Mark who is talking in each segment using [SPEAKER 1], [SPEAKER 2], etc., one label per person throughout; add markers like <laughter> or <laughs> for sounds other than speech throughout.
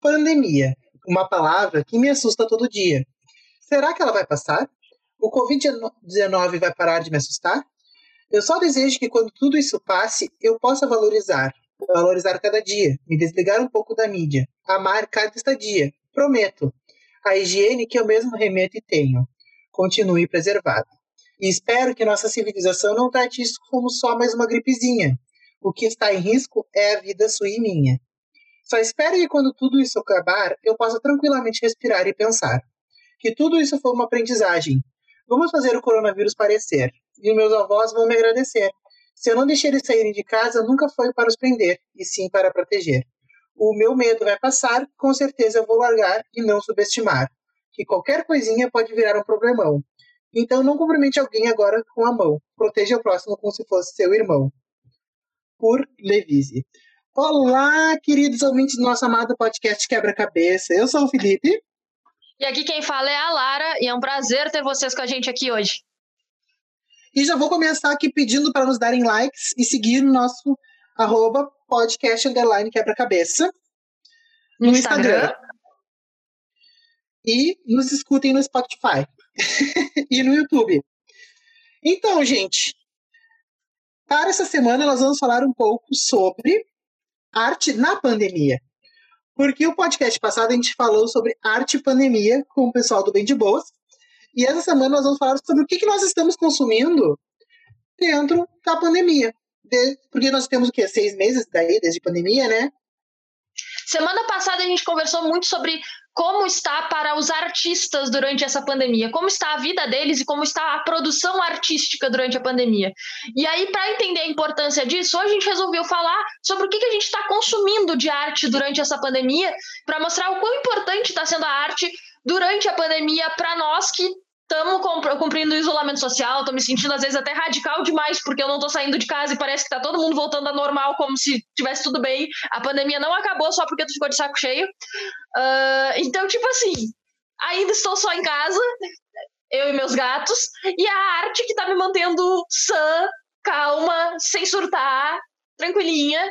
[SPEAKER 1] Pandemia, uma palavra que me assusta todo dia. Será que ela vai passar? O Covid-19 vai parar de me assustar? Eu só desejo que quando tudo isso passe, eu possa valorizar, valorizar cada dia, me desligar um pouco da mídia, amar cada estadia. Prometo. A higiene que eu mesmo remeto e tenho continue preservada. E espero que nossa civilização não trate isso como só mais uma gripezinha. O que está em risco é a vida sua e minha. Só espero que quando tudo isso acabar, eu possa tranquilamente respirar e pensar que tudo isso foi uma aprendizagem. Vamos fazer o coronavírus parecer, e meus avós vão me agradecer. Se eu não deixei eles saírem de casa, nunca foi para os prender, e sim para proteger. O meu medo vai passar, com certeza eu vou largar e não subestimar, que qualquer coisinha pode virar um problemão. Então não cumprimente alguém agora com a mão. Proteja o próximo como se fosse seu irmão. Por Levise. Olá, queridos ouvintes do nosso amado podcast Quebra-Cabeça. Eu sou o Felipe.
[SPEAKER 2] E aqui quem fala é a Lara, e é um prazer ter vocês com a gente aqui hoje.
[SPEAKER 1] E já vou começar aqui pedindo para nos darem likes e seguir o nosso arroba podcast underline quebra-cabeça no Instagram. Instagram. E nos escutem no Spotify <laughs> e no YouTube. Então, gente, para essa semana nós vamos falar um pouco sobre arte na pandemia. Porque o podcast passado a gente falou sobre arte e pandemia com o pessoal do Bem de Boas. E essa semana nós vamos falar sobre o que, que nós estamos consumindo dentro da pandemia. De, porque nós temos o quê? Seis meses daí, desde pandemia, né?
[SPEAKER 2] Semana passada a gente conversou muito sobre como está para os artistas durante essa pandemia, como está a vida deles e como está a produção artística durante a pandemia. E aí, para entender a importância disso, hoje a gente resolveu falar sobre o que, a gente está consumindo de arte durante essa pandemia, para mostrar o quão importante está sendo a arte durante a pandemia para nós que estamos cumprindo o isolamento social, estou me sentindo às vezes até radical demais, porque eu não estou saindo de casa e parece que está todo mundo voltando ao normal, como se tivesse tudo bem. A pandemia não acabou só porque tu ficou de saco cheio. Uh, então, tipo assim, ainda estou só em casa, eu e meus gatos, e a arte que está me mantendo sã, calma, sem surtar, tranquilinha.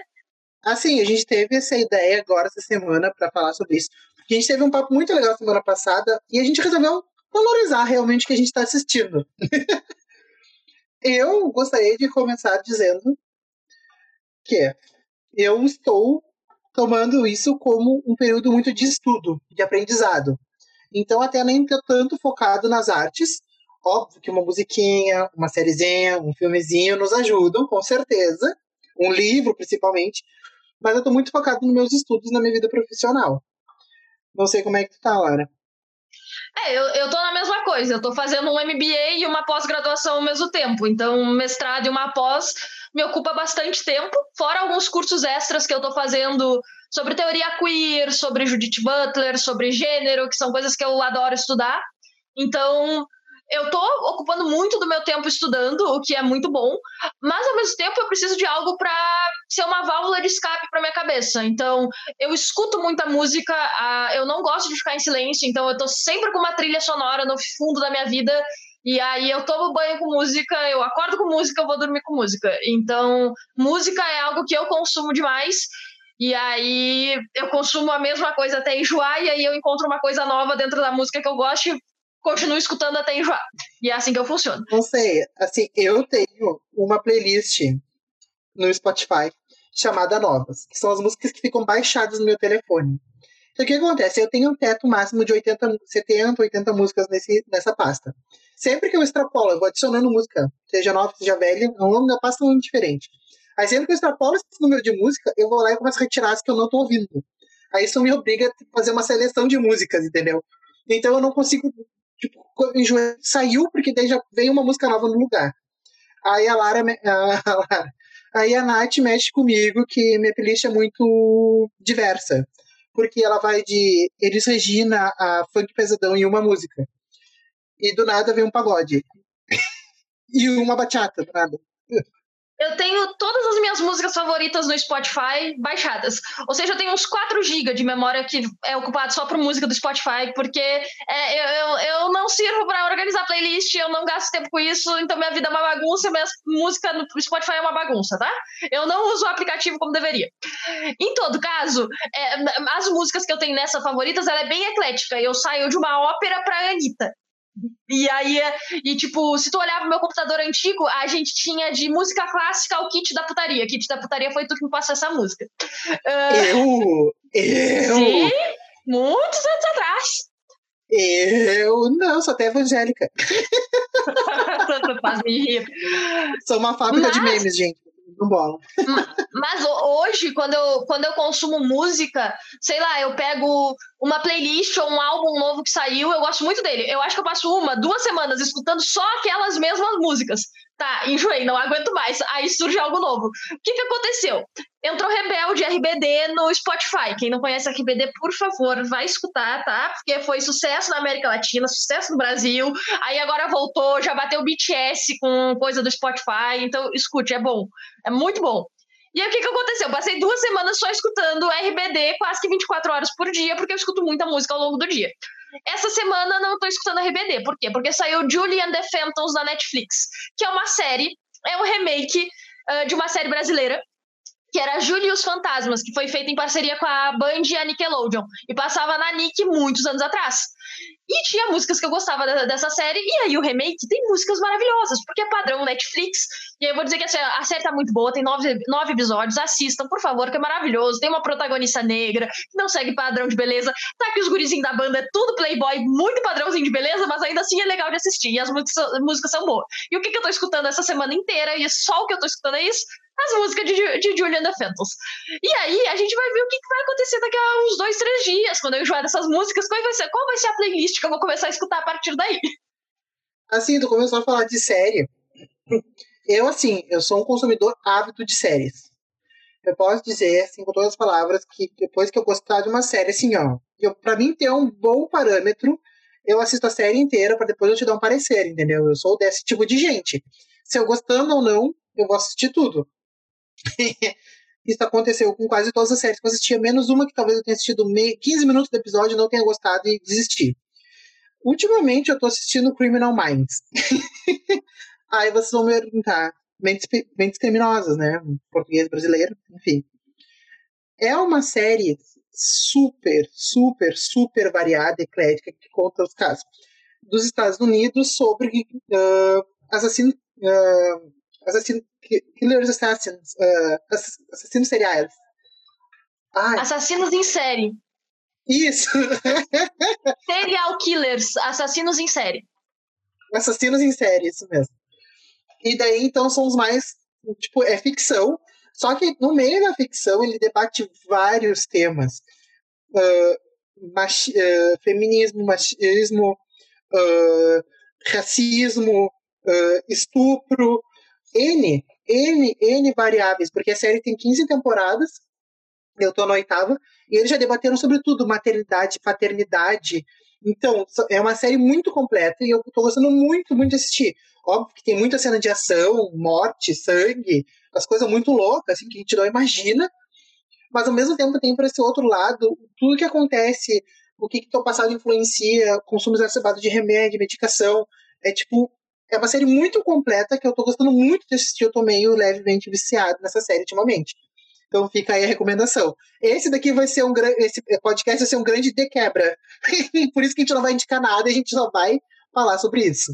[SPEAKER 1] Assim, a gente teve essa ideia agora, essa semana, para falar sobre isso. A gente teve um papo muito legal semana passada e a gente resolveu valorizar realmente o que a gente está assistindo. <laughs> eu gostaria de começar dizendo que eu estou tomando isso como um período muito de estudo, de aprendizado. Então, até nem tanto focado nas artes. Óbvio que uma musiquinha, uma sériezinha, um filmezinho nos ajudam, com certeza. Um livro, principalmente. Mas eu estou muito focado nos meus estudos, na minha vida profissional. Não sei como é que tu tá, Lara.
[SPEAKER 2] É, eu, eu tô na mesma coisa, eu tô fazendo um MBA e uma pós-graduação ao mesmo tempo. Então, um mestrado e uma pós me ocupa bastante tempo, fora alguns cursos extras que eu tô fazendo sobre teoria queer, sobre Judith Butler, sobre gênero, que são coisas que eu adoro estudar. Então, eu tô ocupando muito do meu tempo estudando, o que é muito bom, mas ao mesmo tempo eu preciso de algo para ser uma válvula de escape para minha cabeça. Então, eu escuto muita música, eu não gosto de ficar em silêncio, então eu tô sempre com uma trilha sonora no fundo da minha vida. E aí eu tomo banho com música, eu acordo com música, eu vou dormir com música. Então, música é algo que eu consumo demais. E aí eu consumo a mesma coisa até enjoar, e aí eu encontro uma coisa nova dentro da música que eu gosto continuo escutando até enjoar. E é assim que eu funciono.
[SPEAKER 1] Não sei, assim, eu tenho uma playlist no Spotify chamada Novas, que são as músicas que ficam baixadas no meu telefone. Então o que acontece? Eu tenho um teto máximo de 80, 70, 80 músicas nesse, nessa pasta. Sempre que eu extrapolo, eu vou adicionando música, seja nova, seja velha, é um nome da pasta muito diferente. Aí sempre que eu extrapolo esse número de música, eu vou lá e começo a retirar as que eu não tô ouvindo. Aí isso me obriga a fazer uma seleção de músicas, entendeu? Então eu não consigo tipo, enjoei, saiu porque daí já veio uma música nova no lugar. Aí a Lara, <laughs> a, Lara, aí a Nath mexe comigo que minha playlist é muito diversa. Porque ela vai de Elis Regina a funk pesadão em uma música. E do nada vem um pagode. <laughs> e uma bachata, do nada.
[SPEAKER 2] Eu tenho todas as minhas músicas favoritas no Spotify baixadas. Ou seja, eu tenho uns 4 GB de memória que é ocupado só por música do Spotify, porque é, eu, eu, eu, não sirvo para organizar playlist, eu não gasto tempo com isso, então minha vida é uma bagunça, minha música no Spotify é uma bagunça, tá? Eu não uso o aplicativo como deveria. Em todo caso, é, as músicas que eu tenho nessa favoritas, ela é bem eclética. Eu saio de uma ópera pra Anitta. E aí, e tipo, se tu olhar pro meu computador antigo, a gente tinha de música clássica o kit da putaria. Kit da putaria foi tu que me passou essa música.
[SPEAKER 1] Uh, eu? Eu?
[SPEAKER 2] Sim, muitos anos atrás.
[SPEAKER 1] Eu não, sou até evangélica. <laughs>
[SPEAKER 2] Faz me rir.
[SPEAKER 1] Sou uma fábrica Mas... de memes, gente
[SPEAKER 2] Mas hoje, quando eu, quando eu consumo música, sei lá, eu pego uma playlist ou um álbum novo que saiu, eu gosto muito dele. Eu acho que eu passo uma, duas semanas escutando só aquelas mesmas músicas. Tá, enjoei, não aguento mais. Aí surge algo novo. O que, que aconteceu? Entrou Rebelde RBD no Spotify. Quem não conhece RBD, por favor, vai escutar, tá? Porque foi sucesso na América Latina, sucesso no Brasil. Aí agora voltou, já bateu BTS com coisa do Spotify. Então, escute, é bom. É muito bom. E aí, o que, que aconteceu? Eu passei duas semanas só escutando RBD quase que 24 horas por dia, porque eu escuto muita música ao longo do dia. Essa semana não estou escutando RBD. Por quê? Porque saiu Julie and the Phantoms na Netflix, que é uma série, é um remake uh, de uma série brasileira que era Julie e os Fantasmas, que foi feita em parceria com a Band e a Nickelodeon, e passava na Nick muitos anos atrás. E tinha músicas que eu gostava dessa série, e aí o remake tem músicas maravilhosas, porque é padrão Netflix. E aí eu vou dizer que a série tá muito boa, tem nove, nove episódios, assistam, por favor, que é maravilhoso. Tem uma protagonista negra, que não segue padrão de beleza. Tá aqui os gurizinhos da banda, é tudo playboy, muito padrãozinho de beleza, mas ainda assim é legal de assistir, e as músicas, músicas são boas. E o que, que eu tô escutando essa semana inteira, e só o que eu tô escutando é isso? As músicas de, de Julian the Phantoms. E aí a gente vai ver o que, vai acontecer daqui a uns dois, três dias, quando eu enjoar dessas músicas, qual vai, ser, qual vai ser a playlist que eu vou começar a escutar a partir daí.
[SPEAKER 1] Assim, tu começou a falar de série. Eu, assim, eu sou um consumidor ávido de séries. Eu posso dizer, assim, com todas as palavras, que depois que eu gostar de uma série, assim, ó, eu, pra mim ter um bom parâmetro, eu assisto a série inteira para depois eu te dar um parecer, entendeu? Eu sou desse tipo de gente. Se eu gostando ou não, eu vou assistir tudo. <laughs> Isso aconteceu com quase todas as séries que eu assistia, menos uma que talvez eu tenha assistido 15 minutos do episódio, não tenha gostado e desisti. Ultimamente eu tô assistindo Criminal Minds. <laughs> Aí vocês vão me perguntar, mentes, mentes criminosas, né? Português brasileiro, enfim. É uma série super, super, super variada, eclética, que conta os casos dos Estados Unidos sobre uh, assassino, uh, assassino, killers assassins, uh, assassinos seriais.
[SPEAKER 2] Ai. Assassinos em série.
[SPEAKER 1] Isso! <laughs>
[SPEAKER 2] Serial killers, assassinos em série.
[SPEAKER 1] Assassinos em série, isso mesmo. E daí, então, são os mais. Tipo, é ficção. Só que no meio da ficção ele debate vários temas. Uh, machi uh, feminismo, machismo, uh, racismo, estupro, N, N, N variáveis, porque a série tem 15 temporadas, eu tô na oitava, e eles já debateram sobre tudo, maternidade, paternidade. Então, é uma série muito completa e eu tô gostando muito, muito de assistir. Óbvio que tem muita cena de ação, morte, sangue, as coisas muito loucas, assim, que a gente não imagina. Mas ao mesmo tempo tem para esse outro lado tudo que acontece, o que que teu passado influencia, consumo exacerbado de remédio, medicação. É tipo, é uma série muito completa que eu tô gostando muito de assistir. Eu tô meio levemente viciado nessa série ultimamente. Então fica aí a recomendação. Esse daqui vai ser um grande. Esse podcast vai ser um grande de quebra. <laughs> Por isso que a gente não vai indicar nada, a gente só vai falar sobre isso.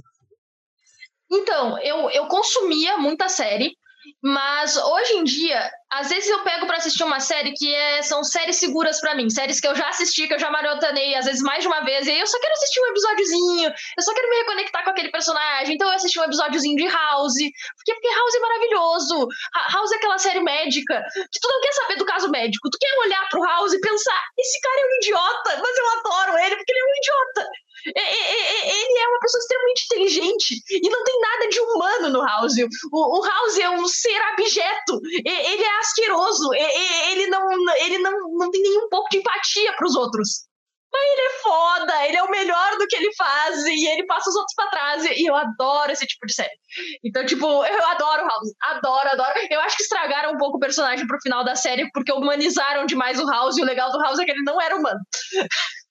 [SPEAKER 2] Então, eu, eu consumia muita série, mas hoje em dia, às vezes eu pego para assistir uma série que é, são séries seguras para mim, séries que eu já assisti, que eu já maratonei, às vezes mais de uma vez, e aí eu só quero assistir um episódiozinho, eu só quero me reconectar com aquele personagem, então eu assisti um episódiozinho de House, porque, porque House é maravilhoso. House é aquela série médica que tu não quer saber do caso médico, tu quer olhar pro House e pensar, esse cara é um idiota, mas eu adoro ele porque ele é um idiota. Ele é uma pessoa extremamente inteligente e não tem nada de humano no House. O, House é um ser abjeto, ele é asqueroso, ele não, ele não, não tem nenhum pouco de empatia para os outros. mas ele é foda, ele é o melhor do que ele faz e ele passa os outros pra trás. E eu adoro esse tipo de série. Então, tipo, eu adoro o House. Adoro, adoro. Eu acho que estragaram um pouco o personagem pro final da série porque humanizaram demais o House e o legal do House é que ele não era humano. <laughs>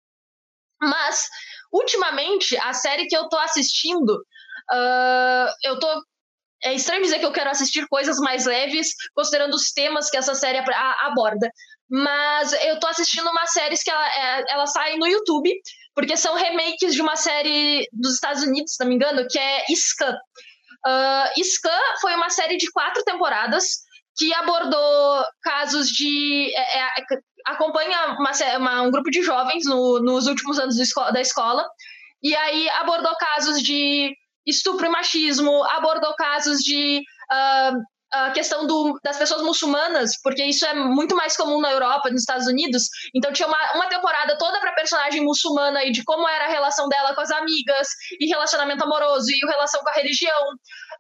[SPEAKER 2] Mas, ultimamente, a série que eu tô assistindo, uh, eu tô é estranho dizer que eu quero assistir coisas mais leves, considerando os temas que essa série aborda. Mas eu tô assistindo uma série que ela, é, ela sai no YouTube, porque são remakes de uma série dos Estados Unidos, se não me engano, que é Scan. Uh, Scan foi uma série de quatro temporadas que abordou casos de. É, é, acompanha uma, uma, um grupo de jovens no, nos últimos anos da escola, e aí abordou casos de estupro e machismo, abordou casos de uh, a questão do, das pessoas muçulmanas, porque isso é muito mais comum na Europa, nos Estados Unidos. Então tinha uma, uma temporada toda para personagem muçulmana e de como era a relação dela com as amigas, e relacionamento amoroso, e relação com a religião.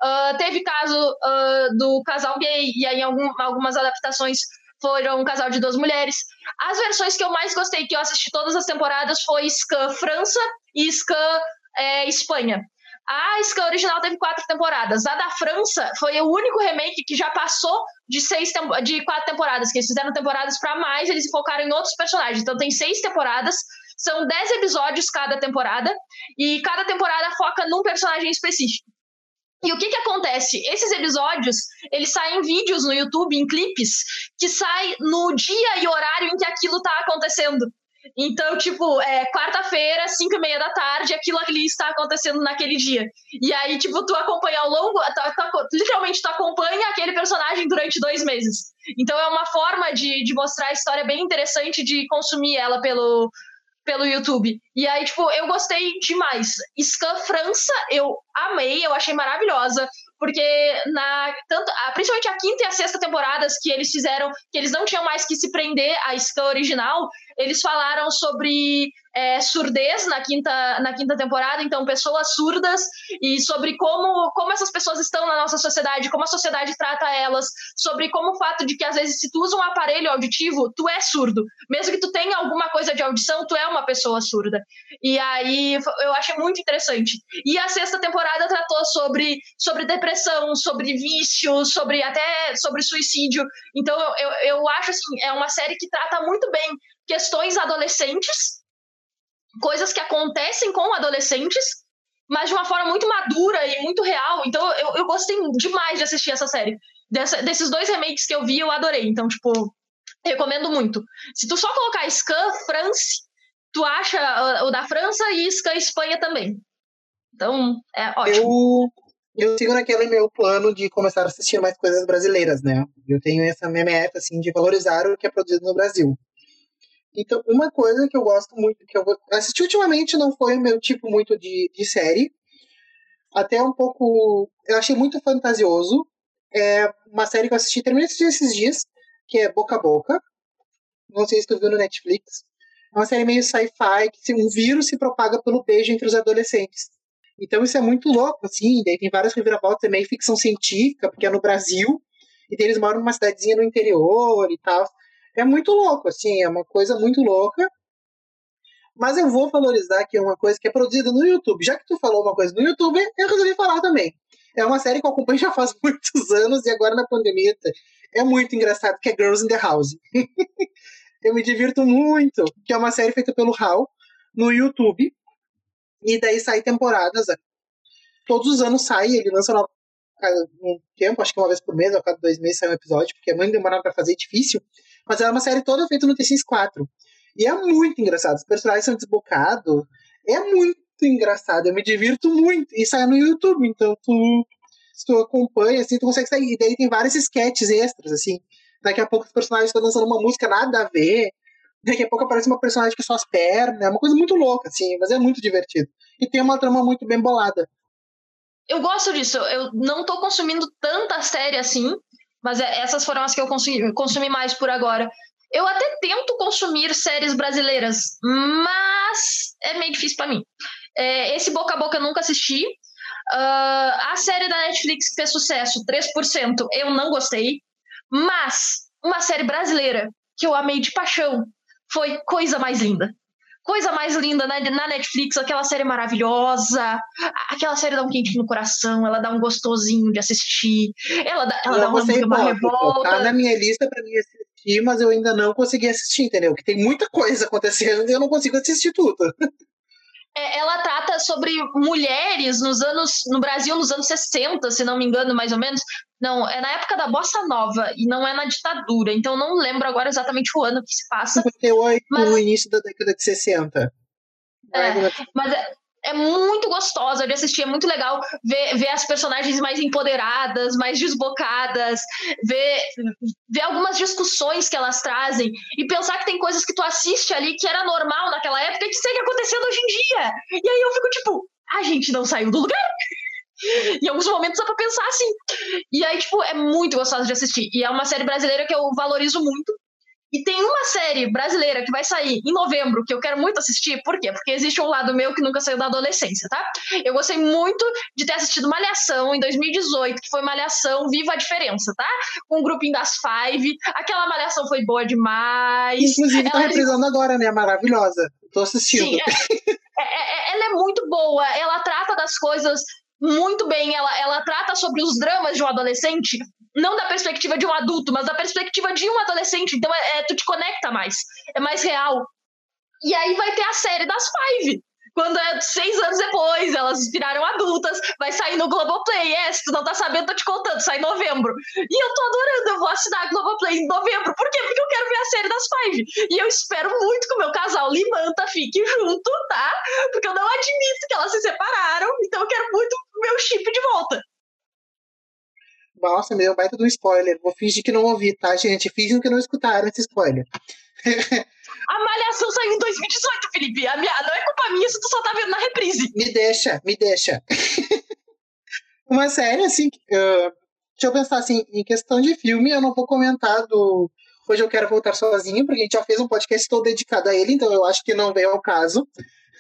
[SPEAKER 2] Uh, teve caso uh, do casal gay, e aí algum, algumas adaptações foram um casal de duas mulheres. As versões que eu mais gostei, que eu assisti todas as temporadas, foi Scan França e Scan é, Espanha. A Scan original teve quatro temporadas. A da França foi o único remake que já passou de seis de quatro temporadas, que eles fizeram temporadas para mais, eles focaram em outros personagens. Então tem seis temporadas, são dez episódios cada temporada, e cada temporada foca num personagem específico. E o que que acontece? Esses episódios, eles saem em vídeos no YouTube, em clipes, que sai no dia e horário em que aquilo tá acontecendo. Então, tipo, é quarta-feira, cinco e meia da tarde, aquilo ali está acontecendo naquele dia. E aí, tipo, tu acompanha ao longo, tu, tu, literalmente tu acompanha aquele personagem durante dois meses. Então é uma forma de, de mostrar a história bem interessante de consumir ela pelo, pelo YouTube. E aí, tipo, eu gostei demais. Scan França, eu amei, eu achei maravilhosa porque na tanto principalmente a quinta e a sexta temporadas que eles fizeram que eles não tinham mais que se prender à Scan original eles falaram sobre é, surdez na quinta, na quinta temporada, então pessoas surdas, e sobre como, como essas pessoas estão na nossa sociedade, como a sociedade trata elas, sobre como o fato de que às vezes se tu usa um aparelho auditivo, tu é surdo. Mesmo que tu tenha alguma coisa de audição, tu é uma pessoa surda. E aí eu achei muito interessante. E a sexta temporada tratou sobre, sobre depressão, sobre vício, sobre até sobre suicídio. Então eu, eu, acho assim, é uma série que trata muito bem questões adolescentes, coisas que acontecem com adolescentes, mas de uma forma muito madura e muito real. Então eu, eu gostei demais de assistir essa série. Dessa, desses dois remakes que eu vi, eu adorei. Então, tipo, recomendo muito. Se tu só colocar Scan France, tu acha o da França e Scan Espanha também. Então, é ótimo.
[SPEAKER 1] Eu, eu sigo naquele meu plano de começar a assistir mais coisas brasileiras, né? Eu tenho essa minha meta, assim, de valorizar o que é produzido no Brasil. Então, uma coisa que eu gosto muito, que eu assisti ultimamente, não foi o meu tipo muito de, de série. Até um pouco. Eu achei muito fantasioso. É uma série que eu assisti, terminei esses dias, que é Boca a Boca. Não sei se tu viu no Netflix. É uma série meio sci-fi, que um vírus se propaga pelo beijo entre os adolescentes. Então isso é muito louco, assim. Daí tem várias reviravoltas, é meio ficção científica, porque é no Brasil. E eles moram numa cidadezinha no interior e tal. É muito louco, assim, é uma coisa muito louca. Mas eu vou valorizar é uma coisa que é produzida no YouTube. Já que tu falou uma coisa no YouTube, eu resolvi falar também. É uma série que eu acompanho já faz <laughs> muitos anos e agora na pandemia é muito engraçado, que é Girls in the House. <laughs> eu me divirto muito, que é uma série feita pelo Hal no YouTube. E daí sai temporadas. Todos os anos sai, ele lança um tempo, acho que uma vez por mês, ou cada dois meses sai um episódio, porque é muito demorado para fazer, é difícil. Mas é uma série toda feita no T64. E é muito engraçado. Os personagens são desbocados. É muito engraçado. Eu me divirto muito. E sai no YouTube. Então, tu, se tu acompanha, assim, tu consegue sair. E daí tem vários sketches extras, assim. Daqui a pouco os personagens estão dançando uma música nada a ver. Daqui a pouco aparece uma personagem com suas pernas. É uma coisa muito louca, assim. Mas é muito divertido. E tem uma trama muito bem bolada.
[SPEAKER 2] Eu gosto disso. Eu não tô consumindo tanta série assim. Mas é, essas foram as que eu consumi, consumi mais por agora. Eu até tento consumir séries brasileiras, mas é meio difícil para mim. É, esse Boca a Boca eu nunca assisti. Uh, a série da Netflix que fez sucesso, 3%, eu não gostei. Mas uma série brasileira que eu amei de paixão foi Coisa Mais Linda. Coisa mais linda né? na Netflix, aquela série maravilhosa, aquela série dá um quentinho no coração, ela dá um gostosinho de assistir, ela dá, ela dá uma, uma revolta.
[SPEAKER 1] Tá na minha lista para mim assistir, mas eu ainda não consegui assistir, entendeu? Que tem muita coisa acontecendo e eu não consigo assistir tudo. <laughs>
[SPEAKER 2] É, ela trata sobre mulheres nos anos no Brasil nos anos 60, se não me engano, mais ou menos. Não, é na época da Bossa Nova e não é na ditadura, então não lembro agora exatamente o ano que se passa.
[SPEAKER 1] 58, mas... no início da década de 60.
[SPEAKER 2] É, mas é, muito gostosa de assistir, é muito legal ver, ver as personagens mais empoderadas, mais desbocadas, ver, ver algumas discussões que elas trazem e pensar que tem coisas que tu assiste ali que era normal naquela época e que segue acontecendo hoje em dia. E aí eu fico tipo, a gente não saiu do lugar. <laughs> em alguns momentos dá pra pensar assim. E aí, tipo, é muito gostosa de assistir. E é uma série brasileira que eu valorizo muito. E tem uma série brasileira que vai sair em novembro que eu quero muito assistir. Por quê? Porque existe um lado meu que nunca saiu da adolescência, tá? Eu gostei muito de ter assistido Malhação em 2018, que foi Malhação Viva a Diferença, tá? Com o um grupinho das Five. Aquela Malhação foi boa demais.
[SPEAKER 1] Inclusive, tá ela... tá reprisando agora, né? Maravilhosa. Tô assistindo. Sim,
[SPEAKER 2] é, é, é, ela é muito boa. Ela trata das coisas muito bem. Ela, ela trata sobre os dramas de um adolescente não da perspectiva de um adulto, mas da perspectiva de um adolescente. Então, é, é, tu te conecta mais, é mais real. E aí vai ter a série das Five. Quando é seis anos depois, elas viraram adultas, vai sair no Globoplay. É, se tu não tá sabendo, tô te contando, sai em novembro. E eu tô adorando, eu vou assinar a Globoplay em novembro. Por quê? Porque eu quero ver a série das Five. E eu espero muito que o meu casal Limanta fique junto, tá? Porque eu não admito que elas se separaram, então eu quero muito meu chip de volta.
[SPEAKER 1] Nossa, meu, baita do spoiler. Vou fingir que não ouvi, tá, gente? Fingem que não escutaram esse spoiler. <laughs>
[SPEAKER 2] A Malhação saiu em 2018, Felipe. A minha, não é culpa minha se tu só tá vendo na reprise.
[SPEAKER 1] Me deixa, me deixa. <laughs> Uma série, assim, uh, deixa eu pensar assim, em questão de filme, eu não vou comentar do Hoje Eu Quero Voltar Sozinho, porque a gente já fez um podcast todo dedicado a ele, então eu acho que não veio ao caso.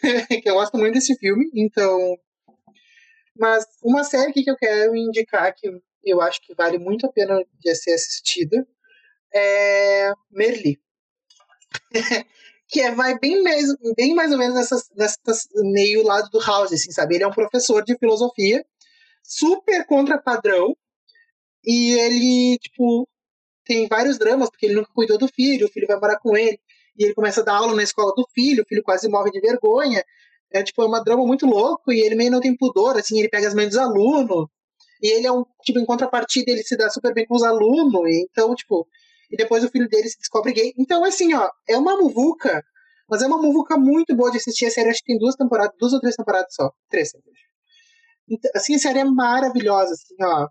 [SPEAKER 1] <laughs> que eu gosto muito desse filme, então... Mas uma série que eu quero indicar, que eu acho que vale muito a pena de ser assistida, é Merli. <laughs> que é, vai bem mais, bem mais ou menos nessa, nessa meio lado do House, assim, sabe? Ele é um professor de filosofia, super contra padrão, e ele, tipo, tem vários dramas, porque ele nunca cuidou do filho, o filho vai morar com ele, e ele começa a dar aula na escola do filho, o filho quase morre de vergonha. É, tipo, é uma drama muito louco, e ele meio não tem pudor, assim, ele pega as mães dos alunos, e ele é um, tipo, em contrapartida, ele se dá super bem com os alunos, então, tipo, e depois o filho dele se descobre gay. Então, assim, ó, é uma muvuca, mas é uma muvuca muito boa de assistir. A série acho que tem duas temporadas, duas ou três temporadas só. Três, então, assim, a série é maravilhosa, assim, ó.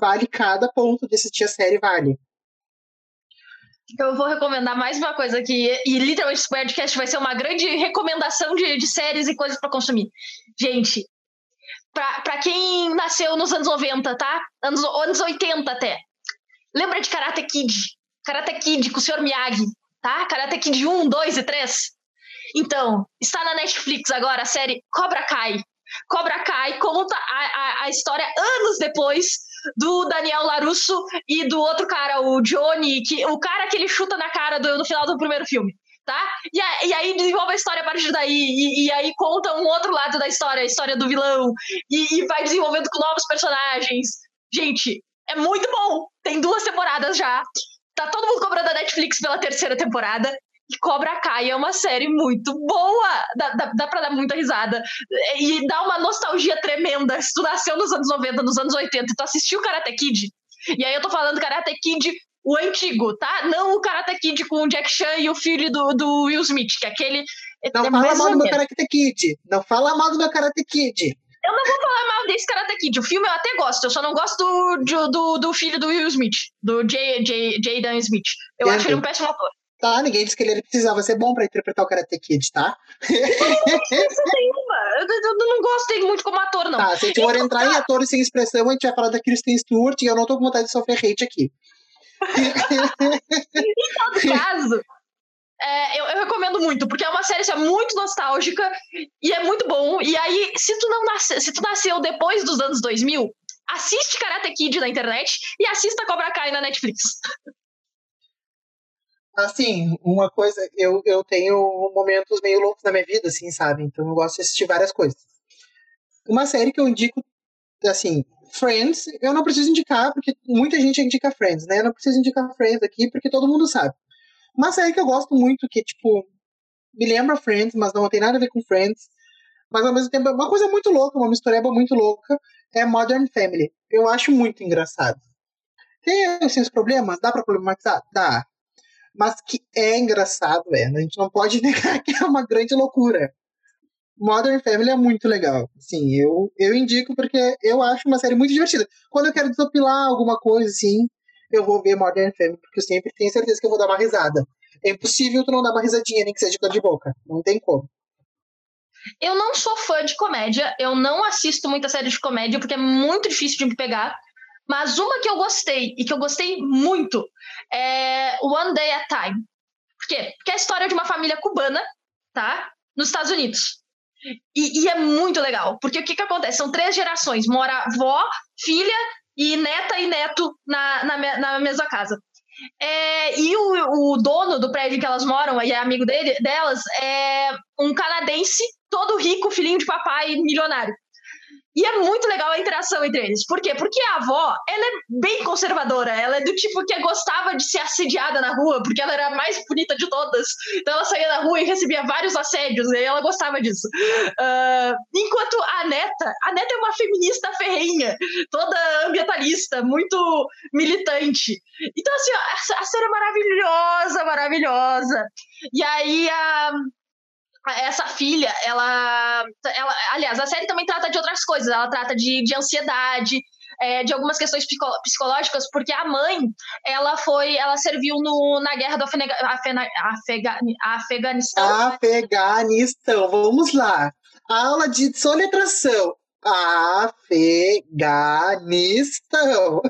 [SPEAKER 1] Vale cada ponto de assistir a série, vale.
[SPEAKER 2] Eu vou recomendar mais uma coisa aqui, e literalmente esse podcast vai ser uma grande recomendação de, de séries e coisas para consumir. Gente, para quem nasceu nos anos 90, tá? Anos, anos 80 até. Lembra de Karate Kid? Karate Kid com o Sr. Miyagi, tá? Karate Kid 1, 2 e 3. Então, está na Netflix agora a série Cobra Kai. Cobra Kai conta a, a, a história anos depois do Daniel Larusso e do outro cara, o Johnny, que, o cara que ele chuta na cara do, no final do primeiro filme tá? E, a, e aí desenvolve a história a partir daí, e, e, aí conta um outro lado da história, a história do vilão, e, e vai desenvolvendo com novos personagens. Gente, é muito bom! Tem duas temporadas já. Tá todo mundo cobrando a Netflix pela terceira temporada. E Cobra Kai é uma série muito boa. Dá, dá, dá pra dar muita risada. E dá uma nostalgia tremenda. Se tu nasceu nos anos 90, nos anos 80 e tu assistiu Karate Kid, e aí eu tô falando Karate Kid o antigo, tá? Não o Karate Kid com o Jack Chan e o filho do, do Will Smith, que é aquele.
[SPEAKER 1] Não é fala mal do meu Karate Kid. Não fala mal do meu Karate Kid.
[SPEAKER 2] Eu não vou falar mal desse Karate Kid. O filme eu até gosto, eu só não gosto do, do, do filho do Will Smith, do Jaden Smith. Eu Entendo. acho ele um péssimo ator.
[SPEAKER 1] Tá, ninguém disse que ele precisava ser bom pra interpretar o Karate Kid, tá?
[SPEAKER 2] nenhuma. Eu, eu, não gosto dele muito como ator, não.
[SPEAKER 1] Tá, se a gente for entrar em atores sem expressão, a gente vai falar da Kristen Stewart e eu não tô com vontade de sofrer hate aqui
[SPEAKER 2] em todo <laughs> caso, é, eu, eu, recomendo muito, porque é uma série assim, muito nostálgica e é muito bom. E aí, se tu não nasce, se tu nasceu depois dos anos 2000, assiste Karate Kid na internet e assista Cobra Kai na Netflix.
[SPEAKER 1] Assim, uma coisa, eu, eu tenho momentos meio loucos na minha vida, assim, sabe? Então eu gosto de assistir várias coisas. Uma série que eu indico, assim, Friends, eu não preciso indicar, porque muita gente indica Friends, né? Eu não preciso indicar Friends aqui, porque todo mundo sabe. Uma série que eu gosto muito, que, tipo, me lembra Friends, mas não tem nada a ver com Friends, mas ao mesmo tempo é uma coisa muito louca, uma mistureba muito louca, é Modern Family. Eu acho muito engraçado. Tem assim, os problemas? Dá pra problematizar? Dá. Mas que é engraçado, é. A gente não pode <laughs> negar que é uma grande loucura. Modern Family é muito legal. Sim, eu, eu indico porque eu acho uma série muito divertida. Quando eu quero desopilar alguma coisa, assim, eu vou ver Modern Family, porque eu sempre tenho certeza que eu vou dar uma risada. É impossível tu não dar uma risadinha, nem que seja de boca. Não tem como.
[SPEAKER 2] Eu não sou fã de comédia, eu não assisto muita série de comédia, porque é muito difícil de me pegar. Mas uma que eu gostei, e que eu gostei muito, é One Day at a Time. Por quê? Porque é a história de uma família cubana, tá? Nos Estados Unidos. E, e, é muito legal, porque o que, que acontece? São três gerações: mora avó, filha e neta e neto na, na, na mesma casa. É, e o, o, dono do prédio que elas moram, e é amigo dele, delas, é um canadense, todo rico, filhinho de papai, milionário. E é muito legal a interação entre eles. Por quê? Porque a avó, ela é bem conservadora. Ela é do tipo que gostava de ser assediada na rua, porque ela era a mais bonita de todas. Então ela saía na rua e recebia vários assédios, e ela gostava disso. Uh, enquanto a neta, a neta é uma feminista ferrenha, toda ambientalista, muito militante. Então, assim, a, a série é maravilhosa, maravilhosa. E aí a essa filha, ela, ela. Aliás, a série também trata de outras coisas. Ela trata de, de ansiedade, é, de algumas questões psicológicas, porque a mãe, ela foi. Ela serviu no, na guerra do Afega, Afega, Afega, Afeganistão.
[SPEAKER 1] Afeganistão, vamos lá. Aula de soletração. Afeganistão.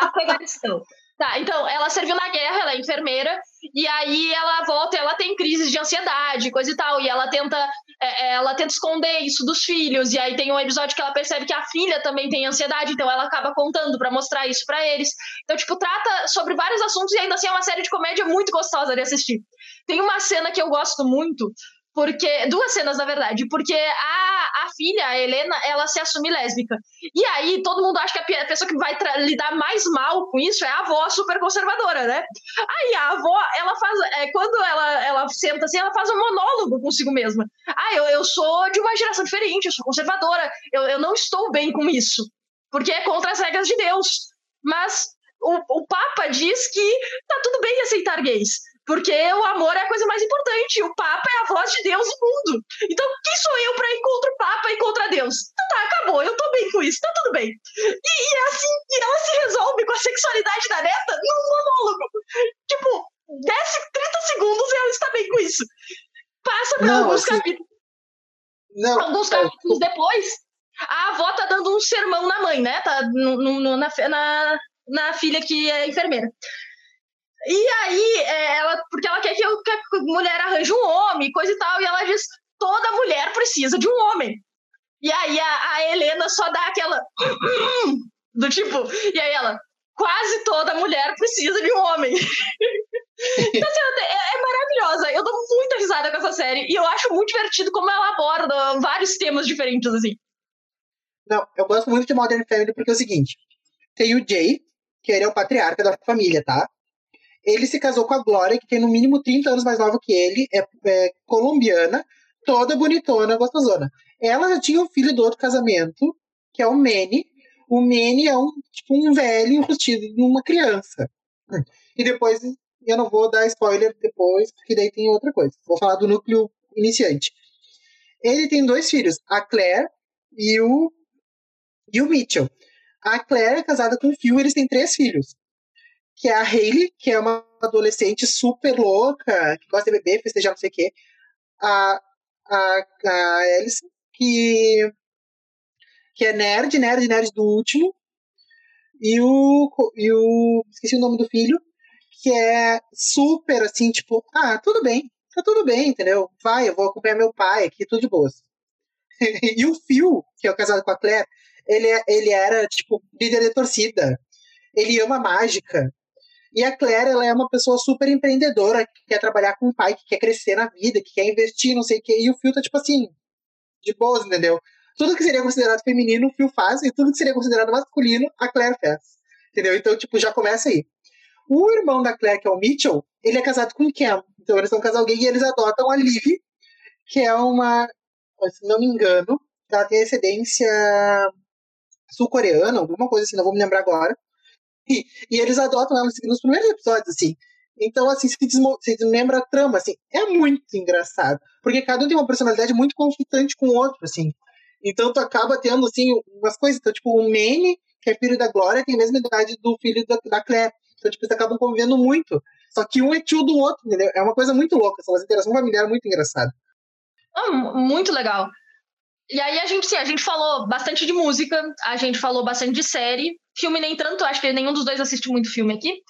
[SPEAKER 2] Afeganistão. Tá, então, ela serviu na guerra, ela é enfermeira, e aí ela volta ela tem crises de ansiedade, coisa e tal, e ela tenta, é, é, ela tenta esconder isso dos filhos, e aí tem um episódio que ela percebe que a filha também tem ansiedade, então ela acaba contando para mostrar isso para eles. Então, tipo, trata sobre vários assuntos e ainda assim é uma série de comédia muito gostosa de assistir. Tem uma cena que eu gosto muito, porque duas cenas na verdade, porque a, a filha, a Helena, ela se assume lésbica. E aí todo mundo acha que a pessoa que vai lidar mais mal com isso é a avó super conservadora, né? Aí a avó, ela faz, é, quando ela, ela senta assim, ela faz um monólogo consigo mesma. Ah, eu, eu sou de uma geração diferente, eu sou conservadora, eu, eu não estou bem com isso, porque é contra as regras de Deus. Mas o, o Papa diz que tá tudo bem aceitar gays. Porque o amor é a coisa mais importante. O Papa é a voz de Deus no mundo. Então, quem sou eu para ir contra o Papa e contra Deus? Então tá, acabou. Eu tô bem com isso. Tá tudo bem. E, e é assim, e ela se resolve com a sexualidade da neta num monólogo. Tipo, 10, 30 segundos e ela está bem com isso. Passa para alguns assim, capítulos. Não, alguns capítulos depois, a avó tá dando um sermão na mãe, né? Tá no, no, na, na, na filha que é enfermeira. E aí, é, ela, porque ela quer que, eu, que a mulher arranje um homem, coisa e tal, e ela diz: toda mulher precisa de um homem. E aí a, a Helena só dá aquela. <laughs> do tipo, e aí ela, quase toda mulher precisa de um homem. <laughs> então, assim, é, é, maravilhosa. Eu dou muita risada com essa série. E eu acho muito divertido como ela aborda vários temas diferentes, assim.
[SPEAKER 1] Não, eu gosto muito de Modern Family porque é o seguinte: tem o Jay, que ele é o patriarca da família, tá? Ele se casou com a Glória, que tem no mínimo 30 anos mais nova que ele, é, é colombiana, toda bonitona, gostosona. Ela já tinha um filho do outro casamento, que é o Manny. O Manny é um, tipo, um velho enrustido de uma criança. E depois, eu não vou dar spoiler depois, porque daí tem outra coisa. Vou falar do núcleo iniciante. Ele tem dois filhos, a Claire e o, e o Mitchell. A Claire é casada com o Phil, eles têm três filhos que é a Hayley, que é uma adolescente super louca, que gosta de beber, festejar não sei o quê. A, a, a Alice, que, que é nerd, nerd, nerd do último. E o, e o. Esqueci o nome do filho, que é super assim, tipo, ah, tudo bem, tá tudo bem, entendeu? Vai, eu vou acompanhar meu pai aqui, tudo de boas. <laughs> e o Phil, que é o casado com a Claire, ele, é, ele era, tipo, líder de torcida. Ele ama mágica. E a Claire, ela é uma pessoa super empreendedora, que quer trabalhar com o pai, que quer crescer na vida, que quer investir, não sei o quê. E o Phil tá, tipo assim, de boas, entendeu? Tudo que seria considerado feminino, o Phil faz, e tudo que seria considerado masculino, a Claire faz. Entendeu? Então, tipo, já começa aí. O irmão da Claire, que é o Mitchell, ele é casado com Cam. Então, eles são um casal gay e eles adotam a Liv, que é uma, se não me engano, ela tem ascendência sul-coreana, alguma coisa assim, não vou me lembrar agora. E, eles adotam ela nos primeiros episódios, assim. Então, assim, se, se desmembra a trama, assim. É muito engraçado. Porque cada um tem uma personalidade muito conflitante com o outro, assim. Então, tu acaba tendo, assim, umas coisas. Então, tipo, o Manny, que é filho da Glória, tem a mesma idade do filho da, da Claire. Então, tipo, eles acabam convivendo muito. Só que um é tio do outro, entendeu? É uma coisa muito louca. São uma interação familiar muito engraçada.
[SPEAKER 2] Ah, muito legal. E aí a gente, sim, a gente falou bastante de música, a gente falou bastante de série, filme nem tanto, acho que nenhum dos dois assiste muito filme aqui.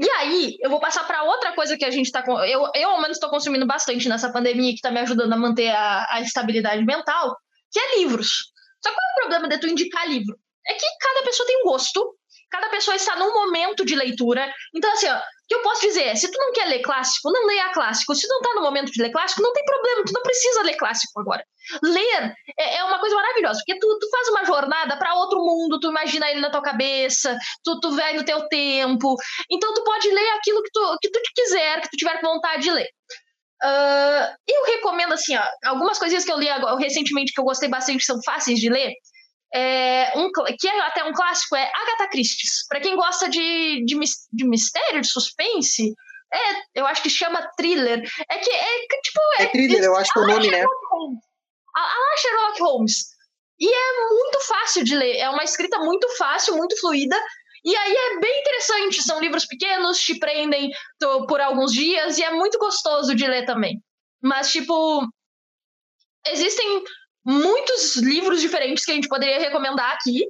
[SPEAKER 2] E aí, eu vou passar para outra coisa que a gente tá. Eu, eu ao menos, estou consumindo bastante nessa pandemia, que está me ajudando a manter a, a estabilidade mental, que é livros. Só qual é o problema de tu indicar livro? É que cada pessoa tem um gosto, cada pessoa está num momento de leitura. Então, assim, ó, que eu posso dizer se tu não quer ler clássico, não leia clássico. Se tu não tá no momento de ler clássico, não tem problema, tu não precisa ler clássico agora. Ler é, é uma coisa maravilhosa, porque tu, tu faz uma jornada para outro mundo, tu imagina ele na tua cabeça, tu, tu no teu tempo. Então tu pode ler aquilo que tu, que tu quiser, que tu tiver vontade de ler. Uh, eu recomendo, assim, ó, algumas coisinhas que eu li agora, recentemente que eu gostei bastante, são fáceis de ler é, um, que é até um clássico, é Agatha Christie. Para quem gosta de, de, de, mistério, de suspense, é, eu acho que chama thriller. É que é tipo.
[SPEAKER 1] É, é thriller, eu acho que é o nome, né?
[SPEAKER 2] A, a Sherlock Holmes. E é muito fácil de ler. É uma escrita muito fácil, muito fluida. E aí é bem interessante. São livros pequenos, te prendem por alguns dias e é muito gostoso de ler também. Mas, tipo, existem muitos livros diferentes que a gente poderia recomendar aqui.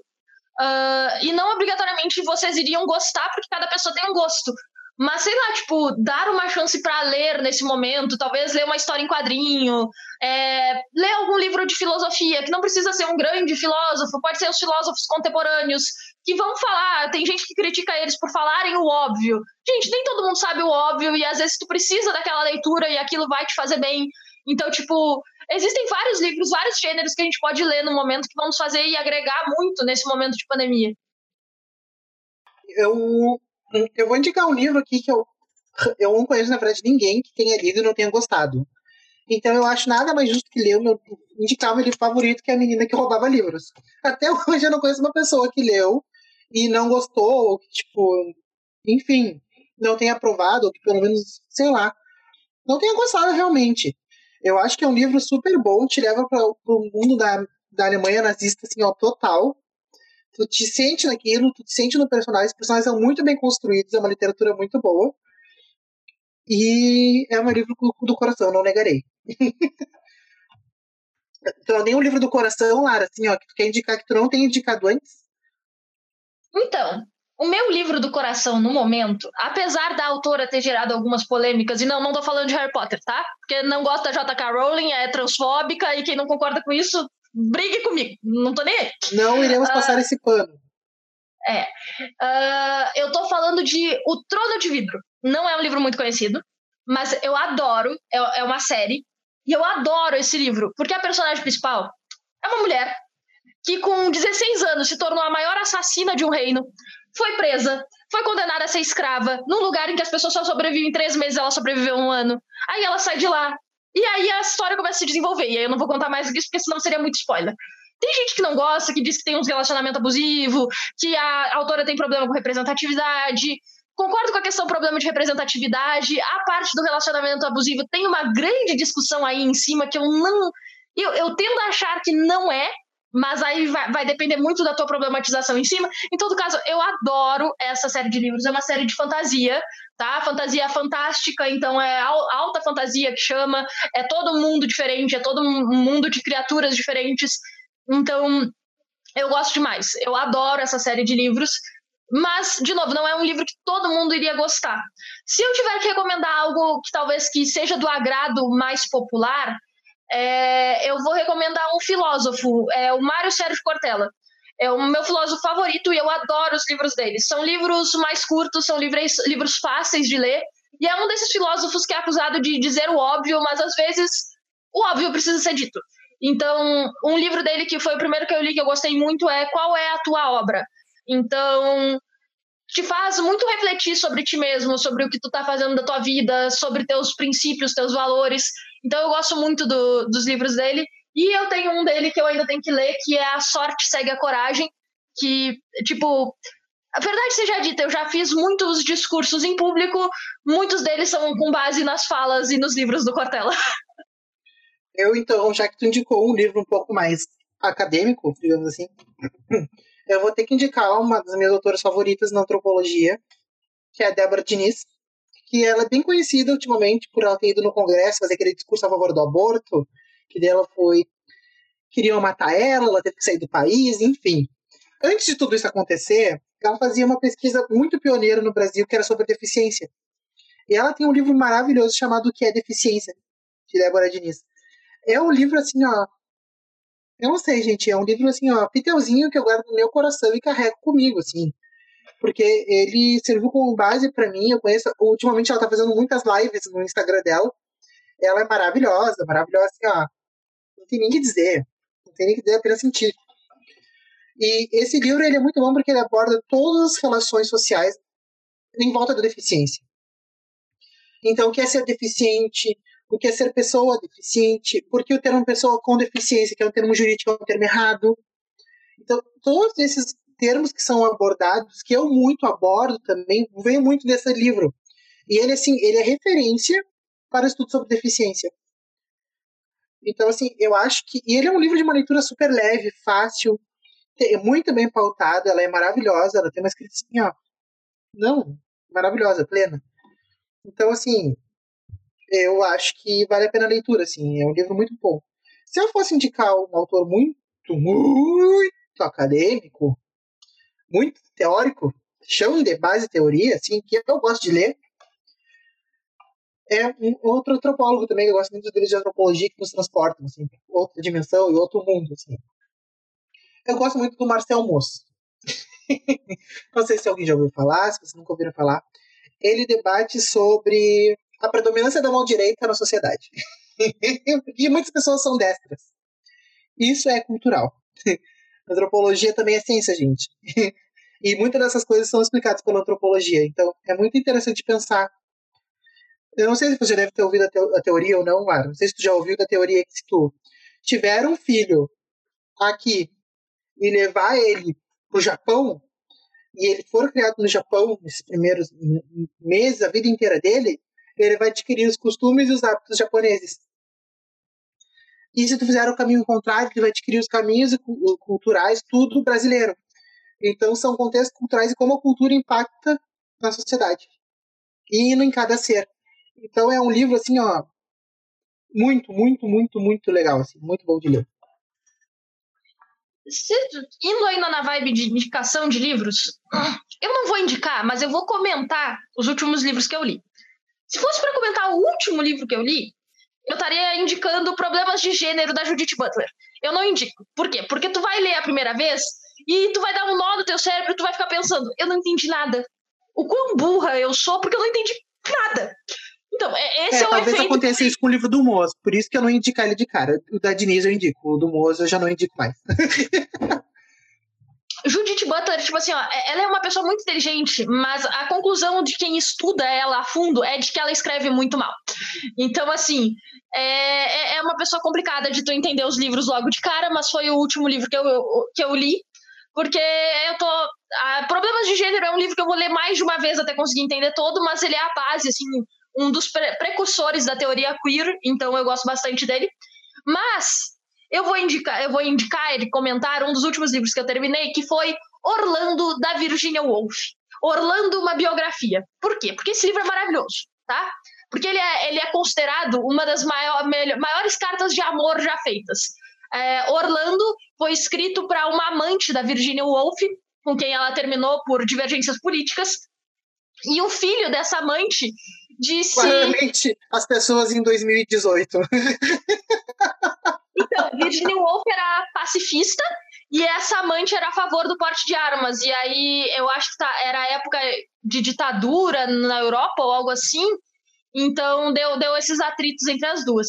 [SPEAKER 2] Uh, e não obrigatoriamente vocês iriam gostar, porque cada pessoa tem um gosto. Mas sei lá, tipo, dar uma chance para ler nesse momento, talvez ler uma história em quadrinho, é, ler algum livro de filosofia, que não precisa ser um grande filósofo, pode ser os filósofos contemporâneos, que vão falar, tem gente que critica eles por falarem o óbvio. Gente, nem todo mundo sabe o óbvio, e às vezes tu precisa daquela leitura e aquilo vai te fazer bem. Então, tipo, existem vários livros, vários gêneros que a gente pode ler no momento que vamos fazer e agregar muito nesse momento de pandemia.
[SPEAKER 1] Eu, eu vou indicar um livro aqui que eu, eu não conheço, na verdade, ninguém que tenha lido e não tenha gostado. Então eu acho nada mais justo que ler o meu indicar o meu livro favorito, que é a menina que roubava livros. Até <laughs> hoje eu não conheço uma pessoa que leu e não gostou, ou que, tipo, enfim, não tenha aprovado, ou que pelo menos, sei lá, não tenha gostado realmente. Eu acho que é um livro super bom, te leva para o mundo da, da Alemanha nazista, assim, ó, total. Tu te sente naquilo, tu te sente no personagem, os personagens são muito bem construídos, é uma literatura muito boa. E é um livro do coração, não negarei. <laughs> então, nem um livro do coração, Lara, assim, ó, que tu quer indicar que tu não tem indicado antes?
[SPEAKER 2] Então, o meu livro do coração no momento, apesar da autora ter gerado algumas polêmicas, e não, não tô falando de Harry Potter, tá? Porque não gosta da J.K. Rowling, é transfóbica, e quem não concorda com isso, brigue comigo. Não tô nem aí.
[SPEAKER 1] Não iremos uh, passar esse pano.
[SPEAKER 2] É. Uh, eu tô falando de O Trono de Vidro. Não é um livro muito conhecido, mas eu adoro, é, é uma série, e eu adoro esse livro, porque a personagem principal é uma mulher que com 16 anos se tornou a maior assassina de um reino, foi presa, foi condenada a ser escrava, num lugar em que as pessoas só sobrevivem três meses, ela sobreviveu um ano. Aí ela sai de lá. E aí a história começa a se desenvolver. E aí eu não vou contar mais do que isso, porque senão seria muito spoiler. Tem gente que não gosta, que diz que tem uns relacionamento abusivo, que a autora tem problema com representatividade. Concordo com a questão problema de representatividade. A parte do relacionamento abusivo tem uma grande discussão aí em cima que eu não. Eu, eu tendo a achar que não é, mas aí vai, vai, depender muito da tua problematização em cima. Em todo caso, eu adoro essa série de livros, é uma série de fantasia, tá? Fantasia fantástica, então é alta fantasia que chama, é todo mundo diferente, é todo mundo de criaturas diferentes. Então, eu gosto demais. Eu adoro essa série de livros. Mas, de novo, não é um livro que todo mundo iria gostar. Se eu tiver que recomendar algo que talvez que seja do agrado mais popular, é, eu vou recomendar um filósofo, é o Mário Sérgio Cortella. é o meu filósofo favorito e eu adoro os livros dele. São livros mais curtos, são livros, livros fáceis de ler. E é um desses filósofos que é acusado de dizer o óbvio, mas às vezes o óbvio precisa ser dito. Então, um livro dele que foi o primeiro que eu li que eu gostei muito é Qual é a tua obra? Então, te faz muito refletir sobre ti mesmo, sobre o que tu tá fazendo da tua vida, sobre teus princípios, teus valores. Então, eu gosto muito do, dos livros dele. E eu tenho um dele que eu ainda tenho que ler, que é A Sorte Segue a Coragem, que, tipo, a verdade seja dita, eu já fiz muitos discursos em público, muitos deles são com base nas falas e nos livros do Cortella. <laughs>
[SPEAKER 1] Eu, então, já que tu indicou um livro um pouco mais acadêmico, digamos assim, <clears throat> eu vou ter que indicar uma das minhas autoras favoritas na antropologia, que é a Débora Diniz, que ela é bem conhecida ultimamente por ela ter ido no Congresso fazer aquele discurso a favor do aborto, que dela foi queriam matar ela, ela teve que sair do país, enfim. Antes de tudo isso acontecer, ela fazia uma pesquisa muito pioneira no Brasil que era sobre deficiência. E ela tem um livro maravilhoso chamado O que é deficiência, de Débora Diniz. É um livro assim, ó. Eu não sei, gente, é um livro assim, ó, piteuzinho que eu guardo no meu coração e carrego comigo, assim. Porque ele serviu como base para mim, eu conheço, ultimamente ela tá fazendo muitas lives no Instagram dela. Ela é maravilhosa, maravilhosa assim, ó. Não tem nem que dizer. Não tem nem que dizer, apenas sentir. E esse livro ele é muito bom porque ele aborda todas as relações sociais em volta da deficiência. Então, o que é ser deficiente? O que é ser pessoa deficiente? Por que o termo pessoa com deficiência, que é um termo jurídico, é um termo errado? Então, todos esses termos que são abordados, que eu muito abordo também, vem muito desse livro. E ele, assim, ele é referência para estudo sobre deficiência. Então, assim, eu acho que. E ele é um livro de uma leitura super leve, fácil, é muito bem pautado, ela é maravilhosa, ela tem uma escrita assim, ó. Não, maravilhosa, plena. Então, assim, eu acho que vale a pena a leitura, assim, é um livro muito bom. Se eu fosse indicar um autor muito, muito acadêmico, muito teórico, chão de base teoria, assim, que eu gosto de ler, é um outro antropólogo também, eu gosto muito livros de antropologia que nos transportam, assim, outra dimensão e outro mundo, assim. Eu gosto muito do Marcel Moço. <laughs> Não sei se alguém já ouviu falar, se vocês nunca ouviram falar. Ele debate sobre a predominância da mão direita na sociedade. <laughs> e muitas pessoas são destras. Isso é cultural. Antropologia também é ciência, gente. <laughs> e muitas dessas coisas são explicadas pela antropologia. Então, é muito interessante pensar. Eu não sei se você deve ter ouvido a, teoria ou não, Mara. Não sei se tu já ouviu da teoria que se tu tiver um filho aqui e levar ele para o Japão, e ele for criado no Japão nesses primeiros meses, a vida inteira dele, ele vai adquirir os costumes e os hábitos japoneses. E se tu fizer o caminho contrário, ele vai adquirir os caminhos culturais, tudo brasileiro. Então são contextos culturais e como a cultura impacta na sociedade. E em cada ser. Então é um livro assim, ó, muito, muito, muito, muito legal, assim, muito bom de ler
[SPEAKER 2] se, indo ainda na vibe de indicação de livros, eu não vou indicar, mas eu vou comentar os últimos livros que eu li. Se fosse para comentar o último livro que eu li, eu estaria indicando Problemas de Gênero da Judith Butler. Eu não indico. Por quê? Porque tu vai ler a primeira vez e tu vai dar um nó no teu cérebro e tu vai ficar pensando, eu não entendi nada. O quão burra eu sou porque eu não entendi nada. Então, é, esse é, é o
[SPEAKER 1] talvez
[SPEAKER 2] efeito...
[SPEAKER 1] aconteça isso com o livro do Mozo, por isso que eu não indicar ele de cara. O da Diniz eu indico, o do Mozo eu já não indico mais. <laughs>
[SPEAKER 2] Judith Butler, tipo assim, ó, é, ela é uma pessoa muito inteligente, mas a conclusão de quem estuda ela a fundo é de que ela escreve muito mal. Então, assim, é, é, é uma pessoa complicada de tu entender os livros logo de cara, mas foi o último livro que eu, que eu li, porque eu tô. A Problemas de Gênero é um livro que eu vou ler mais de uma vez até conseguir entender todo, mas ele é a base, assim, um dos pre precursores da teoria queer, então eu gosto bastante dele. Mas eu vou indicar, eu vou indicar ele comentar um dos últimos livros que eu terminei, que foi Orlando da Virginia Woolf. Orlando, uma biografia. Por quê? Porque esse livro é maravilhoso, tá? Porque ele é, ele é considerado uma das maior, maiores cartas de amor já feitas. É, Orlando foi escrito para uma amante da Virginia Woolf, com quem ela terminou por divergências políticas, e o filho dessa amante disse.
[SPEAKER 1] Claramente, as pessoas em 2018. <laughs>
[SPEAKER 2] então, Virginia Woolf era pacifista E essa amante era a favor do porte de armas. E aí eu acho que tá, era época de ditadura na Europa ou algo assim. Então deu, deu esses atritos entre as duas.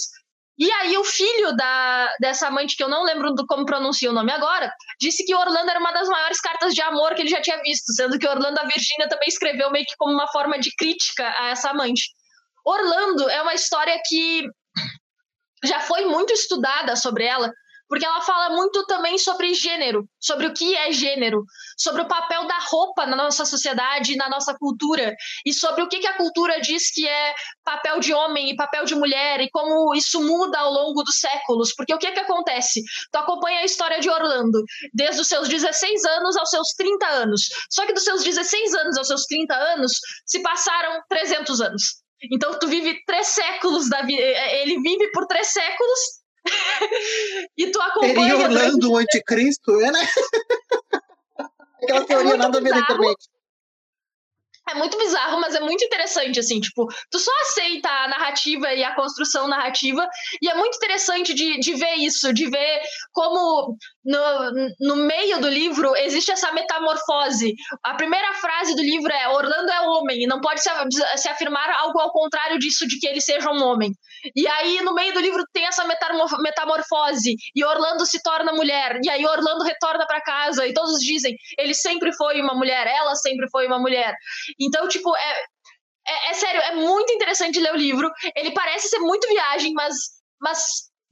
[SPEAKER 2] E aí o filho da, dessa amante, que eu não lembro do, como pronuncia o nome agora, disse que Orlando era uma das maiores cartas de amor que ele já tinha visto, sendo que Orlando a Virgínia também escreveu meio que como uma forma de crítica a essa amante. Orlando é uma história que já foi muito estudada sobre ela, porque ela fala muito também sobre gênero, sobre o que é gênero, sobre o papel da roupa na nossa sociedade, na nossa cultura, e sobre o que, a cultura diz que é papel de homem e papel de mulher, e como isso muda ao longo dos séculos. Porque o que, que acontece? Tu acompanha a história de Orlando desde os seus 16 anos aos seus 30 anos. Só que dos seus 16 anos aos seus 30 anos se passaram 300 anos. Então tu vive três séculos da vida. Ele vive por três séculos <laughs> e tu acompanha.
[SPEAKER 1] Seria Orlando o anticristo, é, né? <laughs> Aquela é teoria é nada a ver na internet.
[SPEAKER 2] É muito bizarro, mas é muito interessante, assim, tipo, tu só aceita a narrativa e a construção narrativa, e é muito interessante de, de ver isso, de ver como no, no meio do livro existe essa metamorfose. A primeira frase do livro é Orlando é homem, e não pode se, se afirmar algo ao contrário disso, de que ele seja um homem. E aí, no meio do livro, tem essa metamorfose, e Orlando se torna mulher, e aí Orlando retorna para casa, e todos dizem, ele sempre foi uma mulher, ela sempre foi uma mulher. Então, tipo, é, é, é, sério, é muito interessante ler o livro. Ele parece ser muito viagem, mas, mas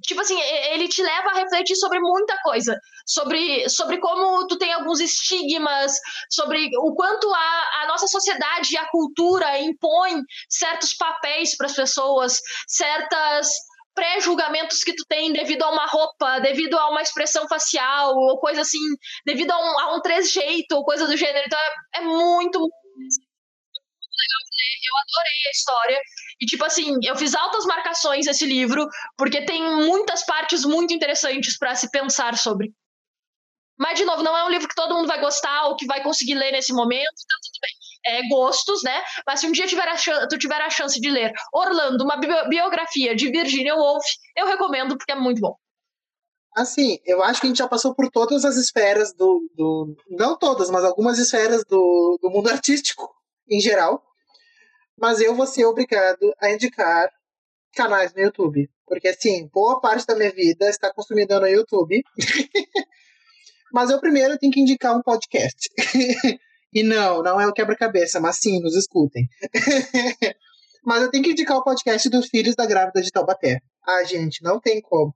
[SPEAKER 2] tipo assim, ele te leva a refletir sobre muita coisa. Sobre, sobre como tu tem alguns estigmas, sobre o quanto a, a nossa sociedade e a cultura impõe certos papéis para as pessoas, certas pré-julgamentos que tu tem devido a uma roupa, devido a uma expressão facial, ou coisa assim, devido a um, a um trejeito, ou coisa do gênero. Então é, é muito legal de ler, eu adorei a história. E, tipo assim, eu fiz altas marcações nesse livro, porque tem muitas partes muito interessantes para se pensar sobre. Mas, de novo, não é um livro que todo mundo vai gostar ou que vai conseguir ler nesse momento, então tudo bem. É gostos, né? Mas se um dia tiver a tu tiver a chance de ler Orlando, uma biografia de Virginia Woolf, eu recomendo porque é muito bom.
[SPEAKER 1] Assim, eu acho que a gente já passou por todas as esferas do. do não todas, mas algumas esferas do, do mundo artístico em geral. Mas eu vou ser obrigado a indicar canais no YouTube. Porque, assim, boa parte da minha vida está consumida no YouTube. <laughs> mas eu primeiro tenho que indicar um podcast. <laughs> e não, não é o quebra-cabeça, mas sim, nos escutem. <laughs> mas eu tenho que indicar o podcast dos Filhos da Grávida de Taubaté. Ah, gente, não tem como.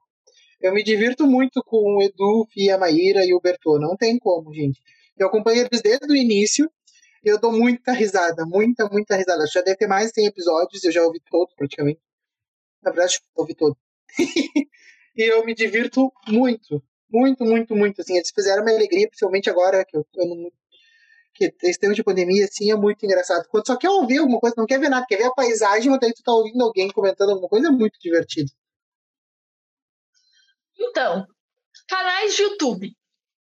[SPEAKER 1] Eu me divirto muito com o Edu, Fia, Maíra e o Bertô. Não tem como, gente. Eu acompanho eles desde o início eu dou muita risada, muita, muita risada. Já deve ter mais de 100 episódios, eu já ouvi todos praticamente. Na verdade, eu ouvi todos. <laughs> e eu me divirto muito, muito, muito, muito. Assim, eles fizeram uma alegria, principalmente agora que eu, eu não, que esse tempo de pandemia, assim, é muito engraçado. Quando só quer ouvir alguma coisa, não quer ver nada, quer ver a paisagem, mas daí tu tá ouvindo alguém comentando alguma coisa, é muito divertido.
[SPEAKER 2] Então, canais de YouTube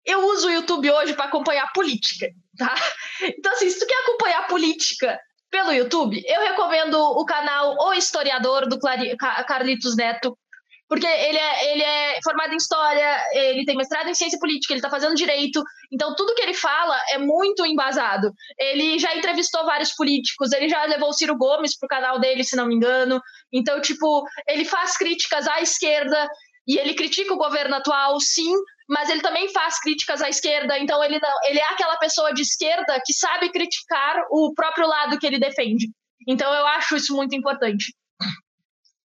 [SPEAKER 2] eu uso o YouTube hoje para acompanhar política, tá? Então, assim, se tu quer acompanhar política pelo YouTube, eu recomendo o canal O Historiador, do Clari Carlitos Neto, porque ele é, ele é formado em História, ele tem mestrado em Ciência Política, ele está fazendo Direito, então tudo que ele fala é muito embasado. Ele já entrevistou vários políticos, ele já levou o Ciro Gomes pro canal dele, se não me engano, então, tipo, ele faz críticas à esquerda, e ele critica o governo atual, sim, mas ele também faz críticas à esquerda, então ele, não, ele é aquela pessoa de esquerda que sabe criticar o próprio lado que ele defende. Então eu acho isso muito importante.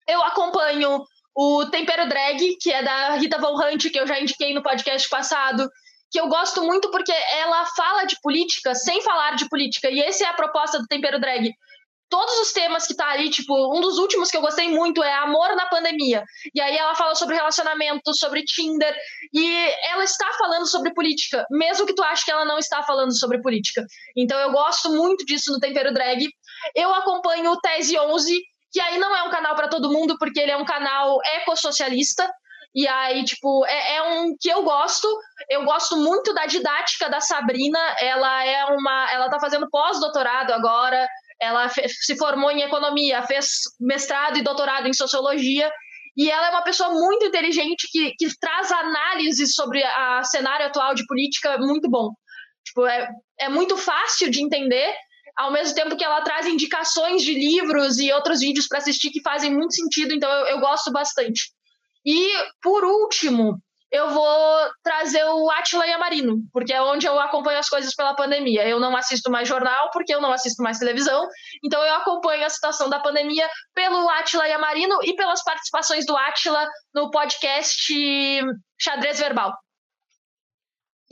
[SPEAKER 2] Eu acompanho o Tempero Drag, que é da Rita Von Hunt, que eu já indiquei no podcast passado, que eu gosto muito porque ela fala de política sem falar de política, e essa é a proposta do Tempero Drag todos os temas que tá ali, tipo, um dos últimos que eu gostei muito é Amor na Pandemia. E aí ela fala sobre relacionamento, sobre Tinder, e ela está falando sobre política, mesmo que tu ache que ela não está falando sobre política. Então eu gosto muito disso no Tempero Drag. Eu acompanho o Tese 11, que aí não é um canal para todo mundo, porque ele é um canal ecossocialista, e aí, tipo, é, é, um que eu gosto. Eu gosto muito da didática da Sabrina. Ela é uma. Ela tá fazendo pós-doutorado agora ela se formou em economia, fez mestrado e doutorado em sociologia, E ela é uma pessoa muito inteligente que, que traz análises sobre a cenário atual de política muito bom. Tipo, é, é muito fácil de entender, ao mesmo tempo que ela traz indicações de livros e outros vídeos para assistir que fazem muito sentido, então eu, eu gosto bastante. E, por último, eu vou trazer o Atila Yamarino, porque é onde eu acompanho as coisas pela pandemia. Eu não assisto mais jornal, porque eu não assisto mais televisão, então eu acompanho a situação da pandemia pelo Atila Yamarino e pelas participações do Atila no podcast Xadrez Verbal.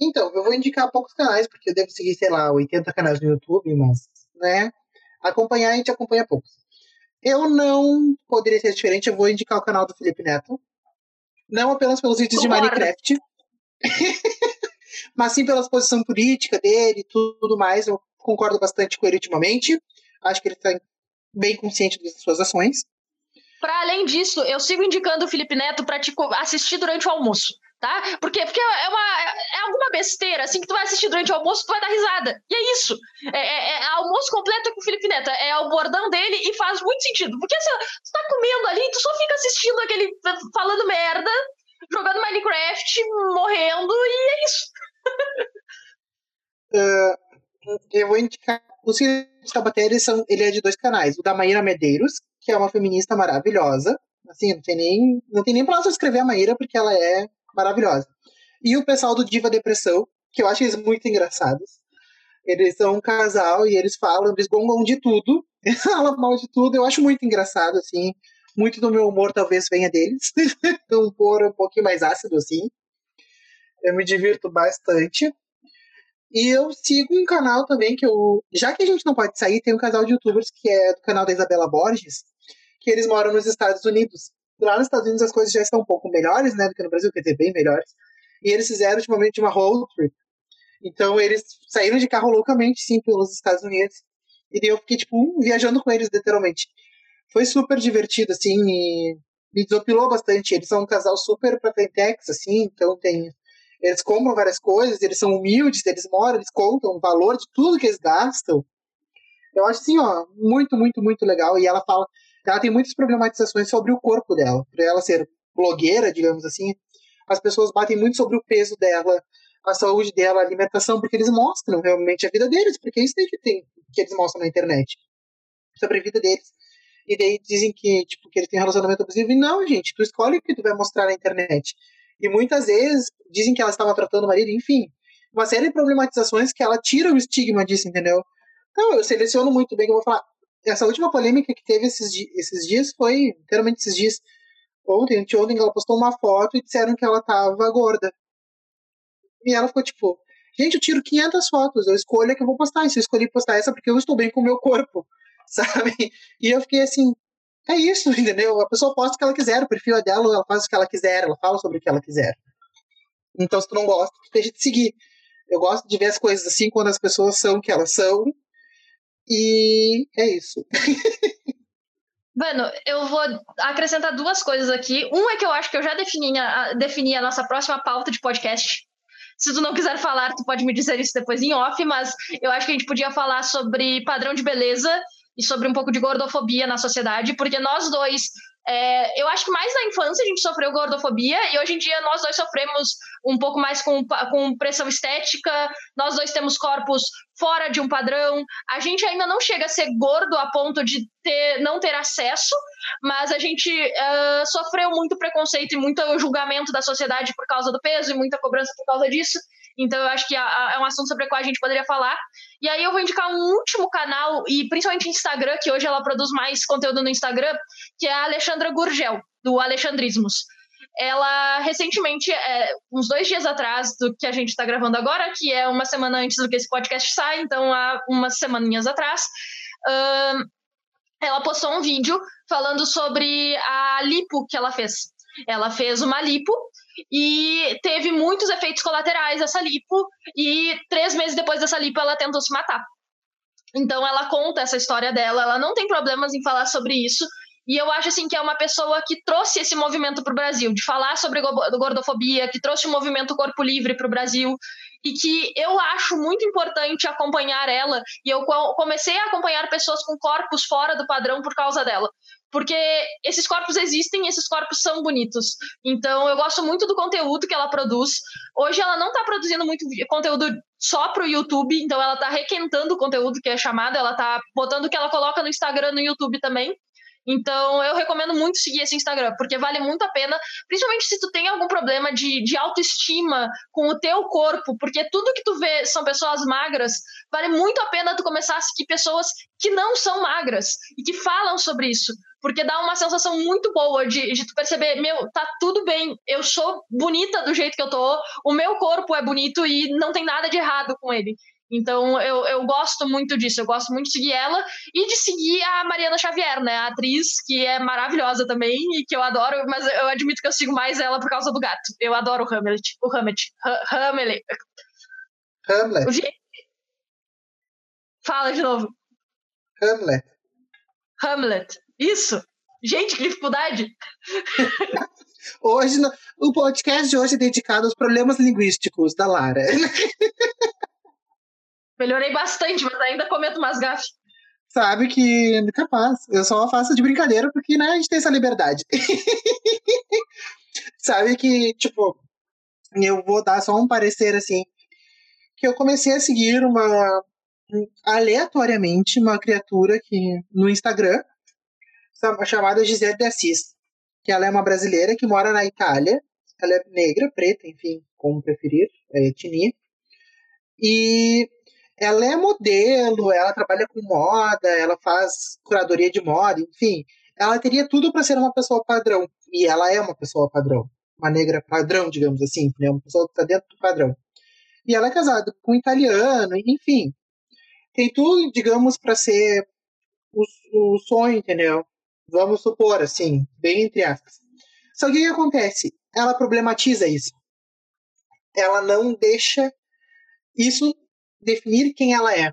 [SPEAKER 1] Então, eu vou indicar poucos canais, porque eu devo seguir, sei lá, 80 canais no YouTube, mas, né, acompanhar a gente acompanha poucos. Eu não poderia ser diferente, eu vou indicar o canal do Felipe Neto, não apenas pelos vídeos Concordo. de Minecraft, <laughs> mas sim pela posição política dele e tudo mais. Eu concordo bastante com ele ultimamente. Acho que ele está bem consciente das suas ações.
[SPEAKER 2] Para além disso, eu sigo indicando o Felipe Neto para tipo, assistir durante o almoço, tá? Porque, porque é, uma, é alguma besteira, assim, que tu vai assistir durante o almoço, tu vai dar risada. E é isso. É, é, é almoço completo com o Felipe Neto. É o bordão dele e faz muito sentido. Porque se tu tá comendo ali, tu só fica assistindo aquele. falando merda, jogando Minecraft, morrendo, e é isso.
[SPEAKER 1] uh, <laughs> eu vou indicar. Os Tabatéria são. Ele é de dois canais. O da Maíra Medeiros, que é uma feminista maravilhosa. Assim, não tem nem, não tem nem pra escrever a Maíra, porque ela é maravilhosa. E o pessoal do Diva Depressão, que eu acho eles muito engraçados. Eles são um casal e eles falam, eles gongam de tudo. <laughs> Eles falam mal de tudo. Eu acho muito engraçado, assim. Muito do meu humor talvez venha deles. <laughs> um humor um pouquinho mais ácido, assim. Eu me divirto bastante. E eu sigo um canal também que eu. Já que a gente não pode sair, tem um casal de youtubers que é do canal da Isabela Borges, que eles moram nos Estados Unidos. Lá nos Estados Unidos as coisas já estão um pouco melhores, né, do que no Brasil, quer dizer, bem melhores. E eles fizeram ultimamente uma road trip. Então eles saíram de carro loucamente, sim, pelos Estados Unidos. E daí eu fiquei, tipo, viajando com eles, literalmente. Foi super divertido, assim, e me desopilou bastante. Eles são um casal super pra Frentex, assim, então tem. Eles compram várias coisas, eles são humildes, eles moram, eles contam o valor de tudo que eles gastam. Eu acho assim, ó, muito, muito, muito legal. E ela fala, ela tem muitas problematizações sobre o corpo dela. Por ela ser blogueira, digamos assim, as pessoas batem muito sobre o peso dela, a saúde dela, a alimentação, porque eles mostram realmente a vida deles, porque é isso que, tem, que eles mostram na internet. Sobre a vida deles. E daí dizem que, tipo, que eles têm relacionamento abusivo. E não, gente, tu escolhe o que tu vai mostrar na internet. E muitas vezes dizem que ela estava tratando o marido, enfim. Uma série de problematizações que ela tira o estigma disso, entendeu? Então, eu seleciono muito bem, eu vou falar. Essa última polêmica que teve esses, esses dias foi, inteiramente esses dias, ontem, ontem ela postou uma foto e disseram que ela tava gorda. E ela ficou tipo, gente, eu tiro 500 fotos, eu escolho a que eu vou postar. E se eu escolhi postar essa porque eu estou bem com o meu corpo, <laughs> sabe? E eu fiquei assim, é isso, <laughs> entendeu? A pessoa posta o que ela quiser, o perfil é dela, ela faz o que ela quiser, ela fala sobre o que ela quiser. Então, se tu não gosta, tu deixa de seguir. Eu gosto de ver as coisas assim quando as pessoas são o que elas são. E é isso. <laughs>
[SPEAKER 2] Bueno, eu vou acrescentar duas coisas aqui. Um é que eu acho que eu já defini a, defini a nossa próxima pauta de podcast. Se tu não quiser falar, tu pode me dizer isso depois em off, mas eu acho que a gente podia falar sobre padrão de beleza e sobre um pouco de gordofobia na sociedade, porque nós dois é, eu acho que mais na infância a gente sofreu gordofobia e hoje em dia nós dois sofremos um pouco mais com, com pressão estética, nós dois temos corpos fora de um padrão. A gente ainda não chega a ser gordo a ponto de ter, não ter acesso, mas a gente uh, sofreu muito preconceito e muito julgamento da sociedade por causa do peso e muita cobrança por causa disso. Então eu acho que é um assunto sobre o qual a gente poderia falar. E aí eu vou indicar um último canal, e principalmente Instagram, que hoje ela produz mais conteúdo no Instagram, que é a Alexandra Gurgel, do Alexandrismos. Ela recentemente, é, uns dois dias atrás do que a gente está gravando agora, que é uma semana antes do que esse podcast sai, então há umas semaninhas atrás, uh, ela postou um vídeo falando sobre a lipo que ela fez. Ela fez uma lipo e teve muitos efeitos colaterais essa lipo, e três meses depois dessa lipo ela tentou se matar. Então ela conta essa história dela, ela não tem problemas em falar sobre isso, e eu acho assim que é uma pessoa que trouxe esse movimento para o Brasil, de falar sobre gordofobia, que trouxe o movimento Corpo Livre para o Brasil, e que eu acho muito importante acompanhar ela. E eu comecei a acompanhar pessoas com corpos fora do padrão por causa dela. Porque esses corpos existem esses corpos são bonitos. Então, eu gosto muito do conteúdo que ela produz. Hoje, ela não está produzindo muito conteúdo só para o YouTube, então ela está requentando o conteúdo que é chamado, ela está botando o que ela coloca no Instagram no YouTube também. Então, eu recomendo muito seguir esse Instagram, porque vale muito a pena, principalmente se tu tem algum problema de, de autoestima com o teu corpo, porque tudo que tu vê são pessoas magras, vale muito a pena tu começar a seguir pessoas que não são magras e que falam sobre isso, porque dá uma sensação muito boa de, de tu perceber, meu, tá tudo bem, eu sou bonita do jeito que eu tô, o meu corpo é bonito e não tem nada de errado com ele. Então eu, eu gosto muito disso, eu gosto muito de seguir ela e de seguir a Mariana Xavier, né? A atriz que é maravilhosa também e que eu adoro, mas eu admito que eu sigo mais ela por causa do gato. Eu adoro o Hamlet. O Hamlet. Hamlet.
[SPEAKER 1] Hamlet. O jeito...
[SPEAKER 2] Fala de novo.
[SPEAKER 1] Hamlet.
[SPEAKER 2] Hamlet. Isso. Gente, que dificuldade.
[SPEAKER 1] hoje, o podcast de hoje é dedicado aos problemas linguísticos da Lara.
[SPEAKER 2] Melhorei bastante, mas ainda cometo umas gafes.
[SPEAKER 1] Sabe que é capaz. Eu só faço de brincadeira porque, né, a gente tem essa liberdade. <laughs> Sabe que, tipo, eu vou dar só um parecer assim. Que eu comecei a seguir uma. aleatoriamente uma criatura que no Instagram chamada Gisele de Assis. Que ela é uma brasileira que mora na Itália. Ela é negra, preta, enfim, como preferir, é etnia. E ela é modelo, ela trabalha com moda, ela faz curadoria de moda, enfim. Ela teria tudo para ser uma pessoa padrão. E ela é uma pessoa padrão. Uma negra padrão, digamos assim, né? uma pessoa que está dentro do padrão. E ela é casada com um italiano, enfim. Tem tudo, digamos, para ser o, o sonho, entendeu? Vamos supor, assim, bem entre aspas. Só que o que acontece? Ela problematiza isso. Ela não deixa isso definir quem ela é.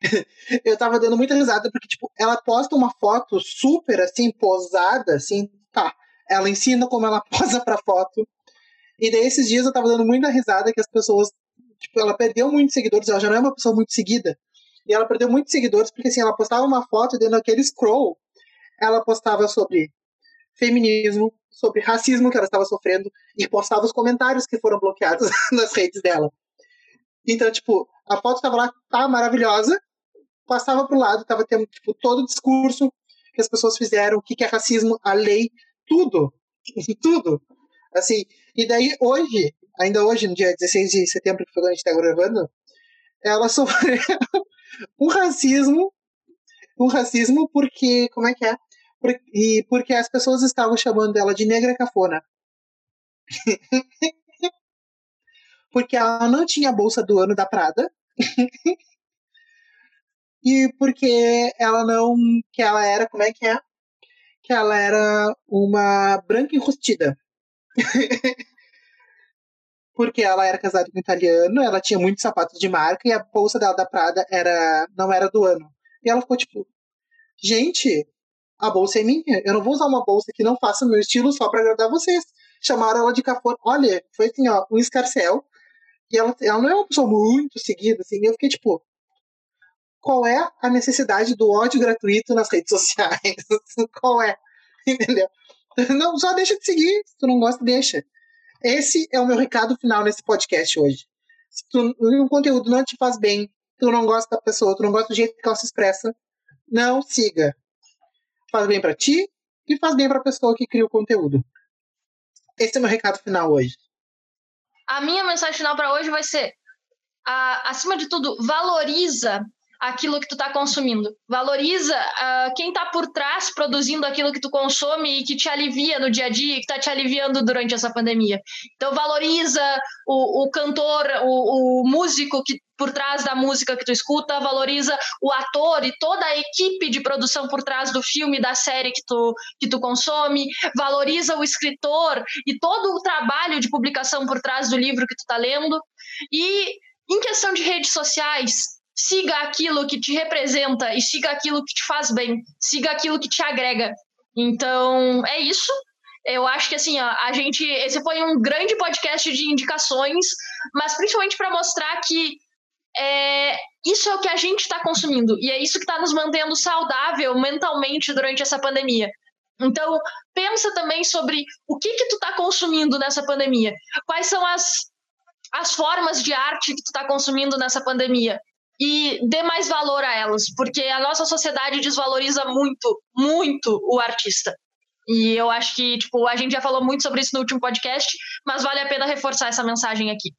[SPEAKER 1] <laughs> eu tava dando muita risada porque, tipo, ela posta uma foto super, assim, posada, assim, tá. Ela ensina como ela <laughs> posa pra foto. E daí, esses dias eu tava dando muita risada que as pessoas, tipo, ela perdeu muitos seguidores, ela já não é uma pessoa muito seguida. E ela perdeu muitos seguidores porque, assim, ela postava uma foto dentro daquele scroll, ela postava sobre feminismo, sobre racismo que ela estava sofrendo e postava os comentários que foram bloqueados <laughs> nas redes dela. Então, tipo, a foto tava lá, tá maravilhosa, passava pro lado, tava tendo, tipo, todo o discurso que as pessoas fizeram, o que, é racismo, a lei, tudo, <laughs> tudo. Assim, e daí hoje, ainda hoje, no dia 16 de setembro, que foi quando a gente tá gravando, ela <laughs> sofreu um racismo, um racismo porque, como é que é? Por, e porque as pessoas estavam chamando ela de negra cafona. <laughs> porque ela não tinha a bolsa do ano da Prada. <laughs> e porque ela não. que ela era. como é que é? Que ela era uma branca enrustida. <laughs> porque ela era casada com um italiano, ela tinha muitos sapatos de marca e a bolsa dela da Prada era não era do ano. E ela ficou tipo, gente, a bolsa é minha, eu não vou usar uma bolsa que não faça o meu estilo só para agradar vocês. Chamaram ela de cafona. Olha, foi assim, ó, um escarcel. E ela, ela não é uma pessoa muito seguida, assim. Eu fiquei tipo, qual é a necessidade do ódio gratuito nas redes sociais? <laughs> qual é? Entendeu? Não, só deixa de seguir. Se tu não gosta, deixa. Esse é o meu recado final nesse podcast hoje. Se tu, o conteúdo não te faz bem, tu não gosta da pessoa, tu não gosta do jeito que ela se expressa, não siga. Faz bem para ti e faz bem para a pessoa que cria o conteúdo. Esse é o meu recado final hoje.
[SPEAKER 2] A minha mensagem final para hoje vai ser: a, acima de tudo, valoriza aquilo que tu está consumindo. Valoriza uh, quem está por trás produzindo aquilo que tu consome e que te alivia no dia a dia, que está te aliviando durante essa pandemia. Então valoriza o, o cantor, o, o músico que por trás da música que tu escuta, valoriza o ator e toda a equipe de produção por trás do filme, da série que tu, que tu consome, valoriza o escritor e todo o trabalho de publicação por trás do livro que tu tá lendo. E em questão de redes sociais, siga aquilo que te representa e siga aquilo que te faz bem, siga aquilo que te agrega. Então, é isso. Eu acho que assim, ó, a gente. Esse foi um grande podcast de indicações, mas principalmente para mostrar que é, isso é o que a gente está consumindo e é isso que está nos mantendo saudável mentalmente durante essa pandemia. Então, pensa também sobre o que que tu está consumindo nessa pandemia. Quais são as, as formas de arte que tu está consumindo nessa pandemia? E dê mais valor a elas, porque a nossa sociedade desvaloriza muito, muito o artista. E eu acho que, tipo, a gente já falou muito sobre isso no último podcast, mas vale a pena reforçar essa mensagem aqui.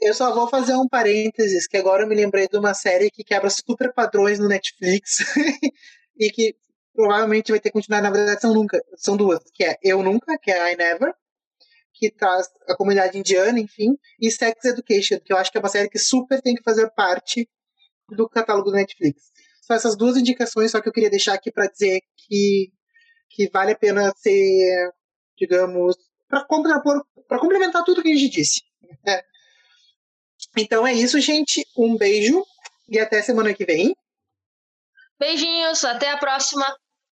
[SPEAKER 1] Eu só vou fazer um parênteses, que agora eu me lembrei de uma série que quebra super padrões no Netflix <laughs> e que provavelmente vai ter que continuar, na verdade são nunca, são duas, que é Eu Nunca, que é I Never, que traz a comunidade indiana, enfim, e Sex Education, que eu acho que é uma série que super tem que fazer parte do catálogo do Netflix. São essas duas indicações, só que eu queria deixar aqui para dizer que, que vale a pena ser, digamos, para complementar tudo que a gente disse. É. Então é isso, gente. Um beijo e até semana que vem.
[SPEAKER 2] Beijinhos, até a próxima.